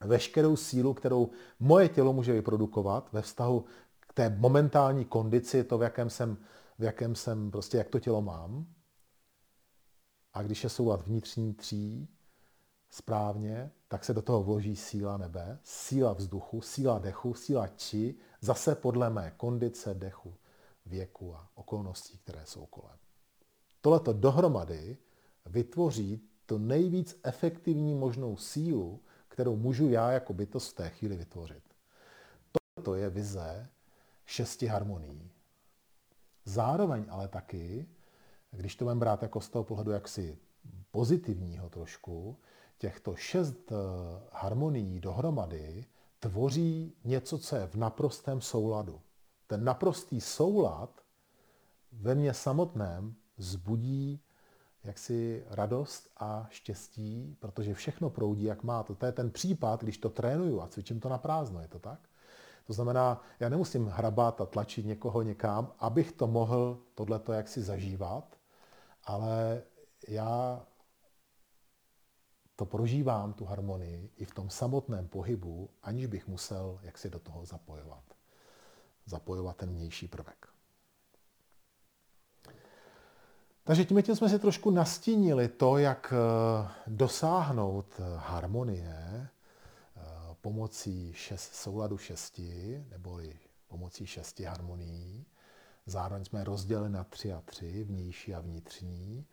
veškerou sílu, kterou moje tělo může vyprodukovat ve vztahu k té momentální kondici, to, v jakém jsem, v jakém jsem prostě, jak to tělo mám. A když je soulad vnitřní tří správně, tak se do toho vloží síla nebe, síla vzduchu, síla dechu, síla či, zase podle mé kondice, dechu, věku a okolností, které jsou kolem. Tohleto dohromady vytvoří to nejvíc efektivní možnou sílu, kterou můžu já jako bytost v té chvíli vytvořit. Toto je vize šesti harmonií. Zároveň ale taky, když to mám brát jako z toho pohledu jaksi pozitivního trošku, těchto šest eh, harmonií dohromady tvoří něco, co je v naprostém souladu. Ten naprostý soulad ve mně samotném zbudí jaksi radost a štěstí, protože všechno proudí, jak má. To je ten případ, když to trénuju a cvičím to na prázdno, je to tak? To znamená, já nemusím hrabat a tlačit někoho někam, abych to mohl tohleto jaksi zažívat, ale já to prožívám, tu harmonii, i v tom samotném pohybu, aniž bych musel jaksi do toho zapojovat. Zapojovat ten vnější prvek. Takže tím, tím jsme si trošku nastínili to, jak eh, dosáhnout eh, harmonie eh, pomocí šest, souladu šesti, neboli pomocí šesti harmonií. Zároveň jsme rozdělili na tři a tři, vnější a vnitřní.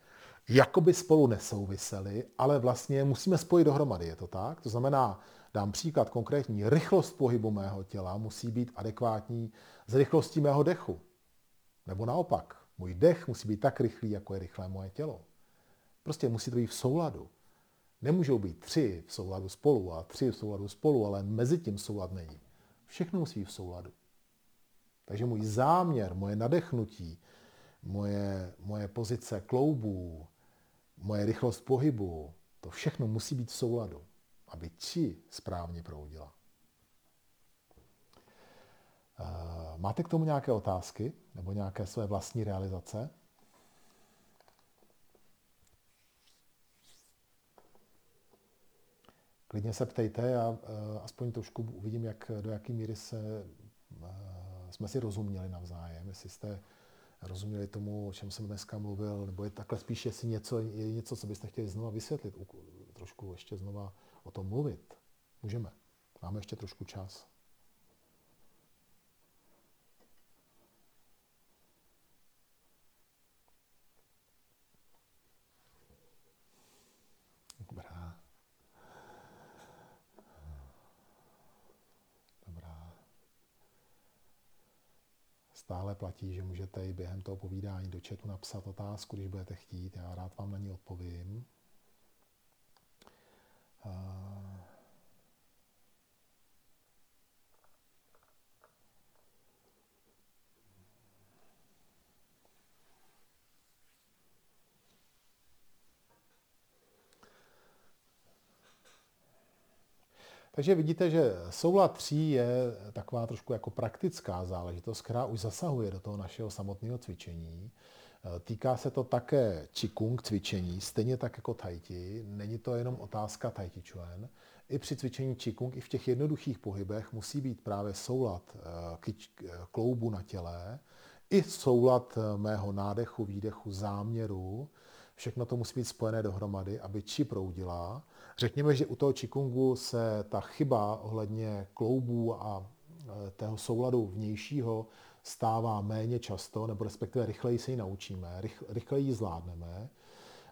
Jakoby spolu nesouviseli, ale vlastně musíme spojit dohromady, je to tak? To znamená, dám příklad konkrétní, rychlost pohybu mého těla musí být adekvátní s rychlostí mého dechu. Nebo naopak, můj dech musí být tak rychlý, jako je rychlé moje tělo. Prostě musí to být v souladu. Nemůžou být tři v souladu spolu a tři v souladu spolu, ale mezi tím soulad není. Všechno musí být v souladu. Takže můj záměr, moje nadechnutí, moje, moje pozice kloubů, moje rychlost pohybu, to všechno musí být v souladu, aby či správně proudila. Eh, máte k tomu nějaké otázky nebo nějaké své vlastní realizace? klidně se ptejte a aspoň trošku uvidím, jak, do jaké míry se, jsme si rozuměli navzájem, jestli jste rozuměli tomu, o čem jsem dneska mluvil, nebo je takhle spíš, jestli něco, je něco, co byste chtěli znova vysvětlit, trošku ještě znova o tom mluvit. Můžeme. Máme ještě trošku čas. Stále platí, že můžete i během toho povídání do chatu napsat otázku, když budete chtít. Já rád vám na ní odpovím. Uh, Takže vidíte, že soula 3 je taková trošku jako praktická záležitost, která už zasahuje do toho našeho samotného cvičení. Týká se to také Qigong cvičení, stejně tak jako Tai Chi. Není to jenom otázka Tai Chi Chuan. I při cvičení Qigong, i v těch jednoduchých pohybech musí být právě soulad eh, kloubu na těle, i soulad eh, mého nádechu, výdechu, záměru. Všechno to musí být spojené dohromady, aby či proudila Řekněme, že u toho Qigongu se ta chyba ohledně kloubů a e, tého souladu vnějšího stává méně často, nebo respektive rychleji se ji naučíme, rychleji ji zvládneme.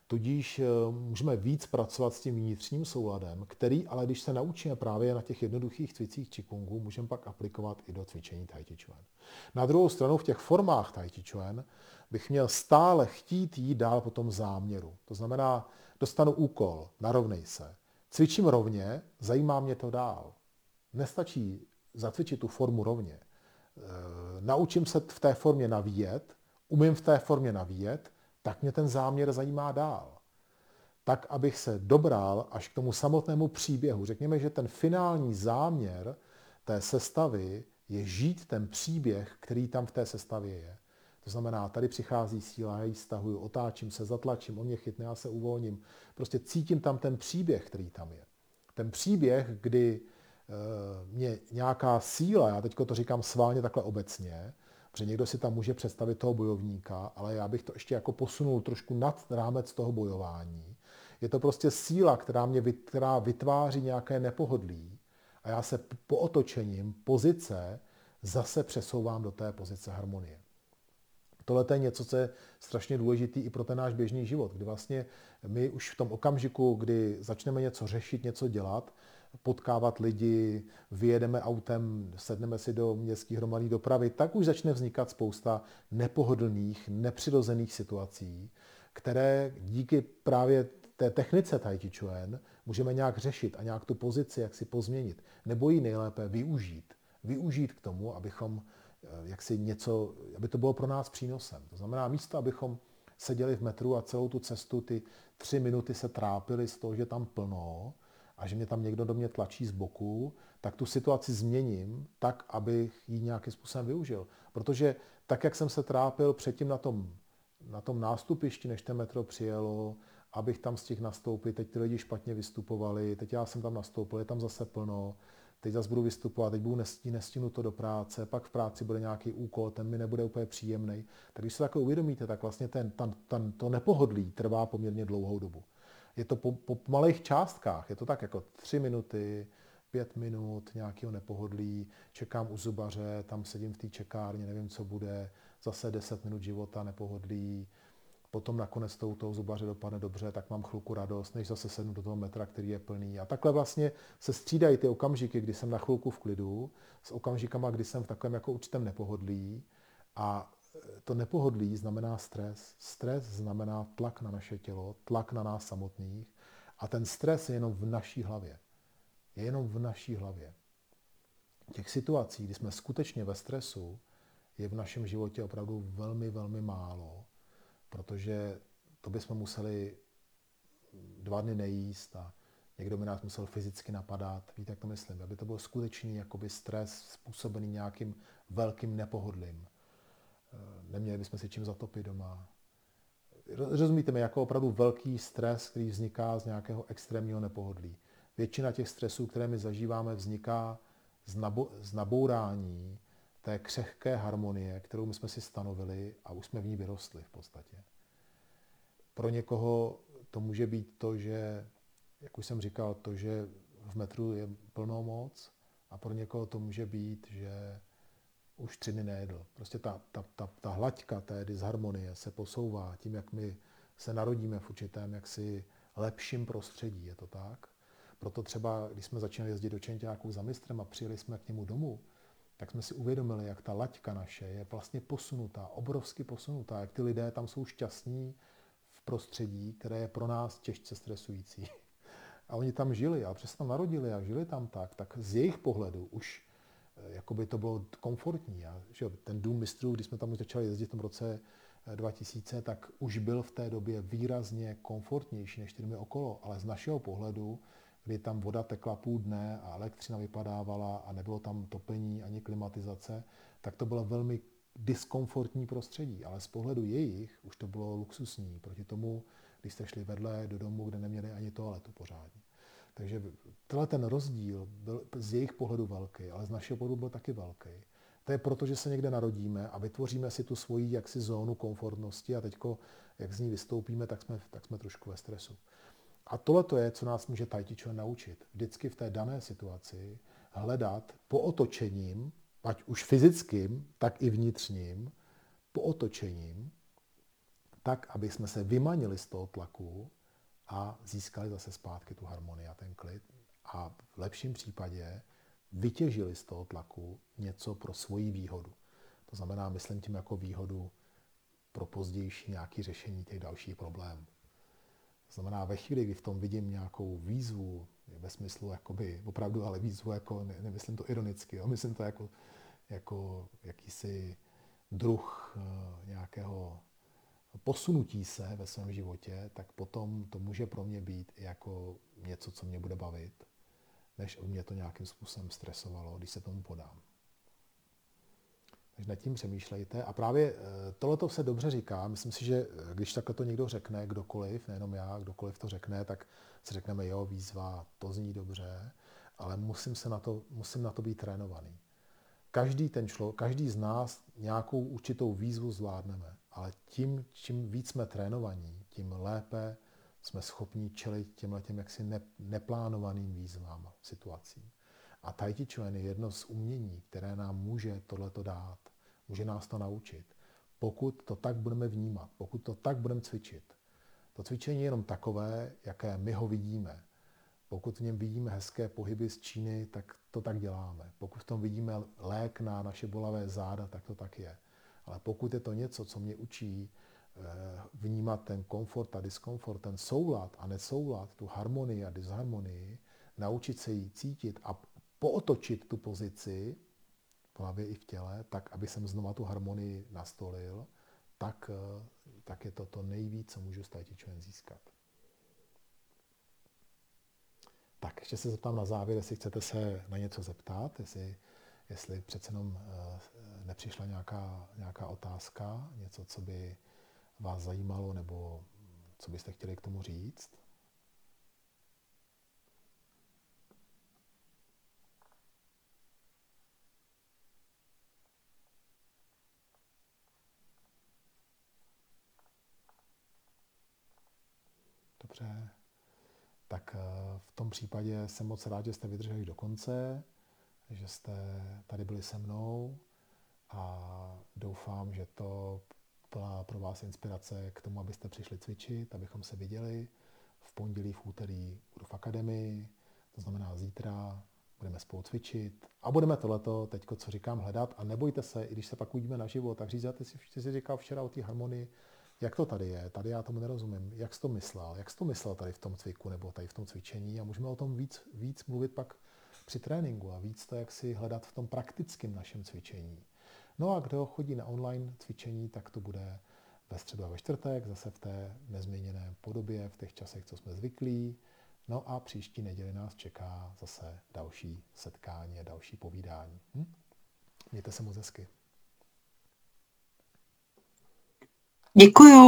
Tudíž e, můžeme víc pracovat s tím vnitřním souladem, který ale když se naučíme právě na těch jednoduchých cvicích Qigongu, můžeme pak aplikovat i do cvičení Tai Chi Chuan. Na druhou stranu v těch formách Tai Chi Chuan bych měl stále chtít jít dál po tom záměru. To znamená, dostanu úkol, narovnej se. Cvičím rovně, zajímá mě to dál. Nestačí zacvičit tu formu rovně. E, naučím se v té formě navíjet, umím v té formě navíjet, tak mě ten záměr zajímá dál. Tak, abych se dobral až k tomu samotnému příběhu. Řekněme, že ten finální záměr té sestavy je žít ten příběh, který tam v té sestavě je. To znamená, tady přichází síla, já ji stahuju, otáčím se, zatlačím, on mě chytne, já se uvolním. Prostě cítím tam ten příběh, který tam je. Ten příběh, kdy e, mě nějaká síla, já teď to říkám sválně takhle obecně, protože někdo si tam může představit toho bojovníka, ale já bych to ještě jako posunul trošku nad rámec toho bojování. Je to prostě síla, která mě která vytváří nějaké nepohodlí a já se po otočením pozice zase přesouvám do té pozice harmonie. Tohle je něco, co je strašně důležitý i pro ten náš běžný život, kdy vlastně my už v tom okamžiku, kdy začneme něco řešit, něco dělat, potkávat lidi, vyjedeme autem, sedneme si do městské hromadné dopravy, tak už začne vznikat spousta nepohodlných, nepřirozených situací, které díky právě té technice Tai Chuan můžeme nějak řešit a nějak tu pozici jak si pozměnit, nebo ji nejlépe využít. Využít k tomu, abychom jak si něco, aby to bylo pro nás přínosem. To znamená, místo, abychom seděli v metru a celou tu cestu ty tři minuty se trápili z toho, že tam plno a že mě tam někdo do mě tlačí z boku, tak tu situaci změním tak, abych ji nějakým způsobem využil. Protože tak, jak jsem se trápil předtím na tom, na tom nástupišti, než ten metro přijelo, abych tam stihl nastoupit, teď ty lidi špatně vystupovali, teď já jsem tam nastoupil, je tam zase plno, teď zase budu vystupovat, teď budu nestí, to do práce, pak v práci bude nějaký úkol, ten mi nebude úplně příjemný. Tak když se takhle uvědomíte, tak vlastně ten, ten, ten, to nepohodlí trvá poměrně dlouhou dobu. Je to po, po malých částkách, je to tak jako tři minuty, pět minut nějakého nepohodlí, čekám u zubaře, tam sedím v té čekárně, nevím, co bude, zase deset minut života nepohodlí, potom nakonec to u toho zubaře dopadne dobře, tak mám chvilku radost, než zase sednu do toho metra, který je plný. A takhle vlastně se střídají ty okamžiky, kdy jsem na chvilku v klidu, s okamžikama, kdy jsem v takovém jako určitém nepohodlí. A to nepohodlí znamená stres. Stres znamená tlak na naše tělo, tlak na nás samotných. A ten stres je jenom v naší hlavě. Je jenom v naší hlavě. Těch situací, kdy jsme skutečně ve stresu, je v našem životě opravdu velmi, velmi málo protože to bychom museli dva dny nejíst a někdo by nás musel fyzicky napadat. Víte, jak to myslím? Aby to byl skutečný jakoby stres způsobený nějakým velkým nepohodlím. Eh, neměli bychom si čím zatopit doma. Rozumíte mi, jako opravdu velký stres, který vzniká z nějakého extrémního nepohodlí. většina těch stresů, které my zažíváme, vzniká z, nabo- z nabourání té křehké harmonie, kterou my jsme si stanovili a už jsme v ní vyrostli v podstatě. Pro někoho to může být to, že, jak už jsem říkal, to, že v metru je plnou moc a pro někoho to může být, že už tři dny nejedl. Prostě ta, ta, ta, ta hlaďka té disharmonie se posouvá tím, jak my se narodíme v určitém jaksi lepším prostředí, je to tak? Proto třeba, když jsme začínali jezdit do Čenťáků za mistrem a přijeli jsme k němu domů, tak jsme si uvědomili, jak ta laťka naše je vlastně posunutá, obrovsky posunutá, jak ty lidé tam jsou šťastní v prostředí, které je pro nás těžce stresující. A oni tam žili a přesto tam narodili a žili tam tak, tak z jejich pohledu už eh, jakoby to bylo komfortní. A, že ten dům mistrů, když jsme tam už začali jezdit v tom roce 2000, eh, tak už byl v té době výrazně komfortnější než ty okolo. Ale z našeho pohledu kdy tam voda tekla půl dne a elektřina vypadávala a nebylo tam topení ani klimatizace, tak to bylo velmi diskomfortní prostředí, ale z pohledu jejich už to bylo luxusní proti tomu, když jste šli vedle do domu, kde neměli ani toaletu pořádně. Takže tenhle ten rozdíl byl z jejich pohledu velký, ale z našeho pohledu byl taky velký. To je proto, že se někde narodíme a vytvoříme si tu svoji jaksi zónu komfortnosti a teďko, jak z ní vystoupíme, tak jsme, tak jsme trošku ve stresu. A tohle to je, co nás může Chuan naučit. Vždycky v té dané situaci hledat po otočením, ať už fyzickým, tak i vnitřním, po otočením, tak, aby jsme se vymanili z toho tlaku a získali zase zpátky tu harmonii a ten klid. A v lepším případě vytěžili z toho tlaku něco pro svoji výhodu. To znamená, myslím tím jako výhodu pro pozdější nějaké řešení těch dalších problémů. Znamená, ve chvíli, kdy v tom vidím nějakou výzvu, ve smyslu jakoby, opravdu, ale výzvu, jako, ne, nemyslím to ironicky, jo, myslím to jako, jako jakýsi druh uh, nějakého posunutí se ve svém životě, tak potom to může pro mě být jako něco, co mě bude bavit, než mě to nějakým způsobem stresovalo, když se tomu podám. Takže nad tím přemýšlejte. A právě eh, tohle se dobře říká. Myslím si, že eh, když takhle to někdo řekne, kdokoliv, nejenom já, kdokoliv to řekne, tak si řekneme, jo, výzva, to zní dobře, ale musím, se na to, musím na to být trénovaný. Každý, ten člo, každý z nás nějakou určitou výzvu zvládneme, ale tím, čím víc jsme trénovaní, tím lépe jsme schopni čelit těmhle těm jaksi ne, neplánovaným výzvám, situacím. A Tai Chi Chuan je jedno z umění, které nám může tohleto dát. Může nás to naučit. Pokud to tak budeme vnímat, pokud to tak budeme cvičit. To cvičení je jenom takové, jaké my ho vidíme. Pokud v něm vidíme hezké pohyby z Číny, tak to tak děláme. Pokud v tom vidíme lék na naše bolavé záda, tak to tak je. Ale pokud je to něco, co mě učí eh, vnímat ten komfort a diskomfort, ten soulad a nesoulad, tu harmonii a disharmonii, naučit se ji cítit a pootočit tu pozici v hlavě i v těle, tak, aby jsem znova tu harmonii nastolil, tak, eh, tak je to to nejvíc, co můžu z Tai získat. Tak, ještě se zeptám na závěr, jestli chcete se na něco zeptat, jestli, jestli přece jenom eh, nepřišla nějaká, nějaká otázka, něco, co by vás zajímalo, nebo co byste chtěli k tomu říct. Dobře. Tak eh, v tom případě jsem moc rád, že jste vydrželi do konce, že jste tady byli se mnou a doufám, že to byla pro vás inspirace k tomu, abyste přišli cvičit, abychom se viděli. V pondělí, v úterý budu v akademii, to znamená zítra budeme spolu cvičit a budeme tohleto, teďko, co říkám, hledat a nebojte se, i když se pak uvidíme naživo, tak říkáte si, si říkal včera o té harmonii, jak to tady je, tady já tomu nerozumím, jak jsi to myslel, jak jsi to myslel tady v tom cviku nebo tady v tom cvičení a můžeme o tom víc, víc mluvit pak při tréninku a víc to, jak si hledat v tom praktickém našem cvičení. No a kdo chodí na online cvičení, tak to bude ve středu a ve čtvrtek, zase v té nezměněné podobě, v těch časech, co jsme zvyklí. No a příští neděli nás čeká zase další setkání a další povídání. Hm? Mějte se moc hezky. Děkuju.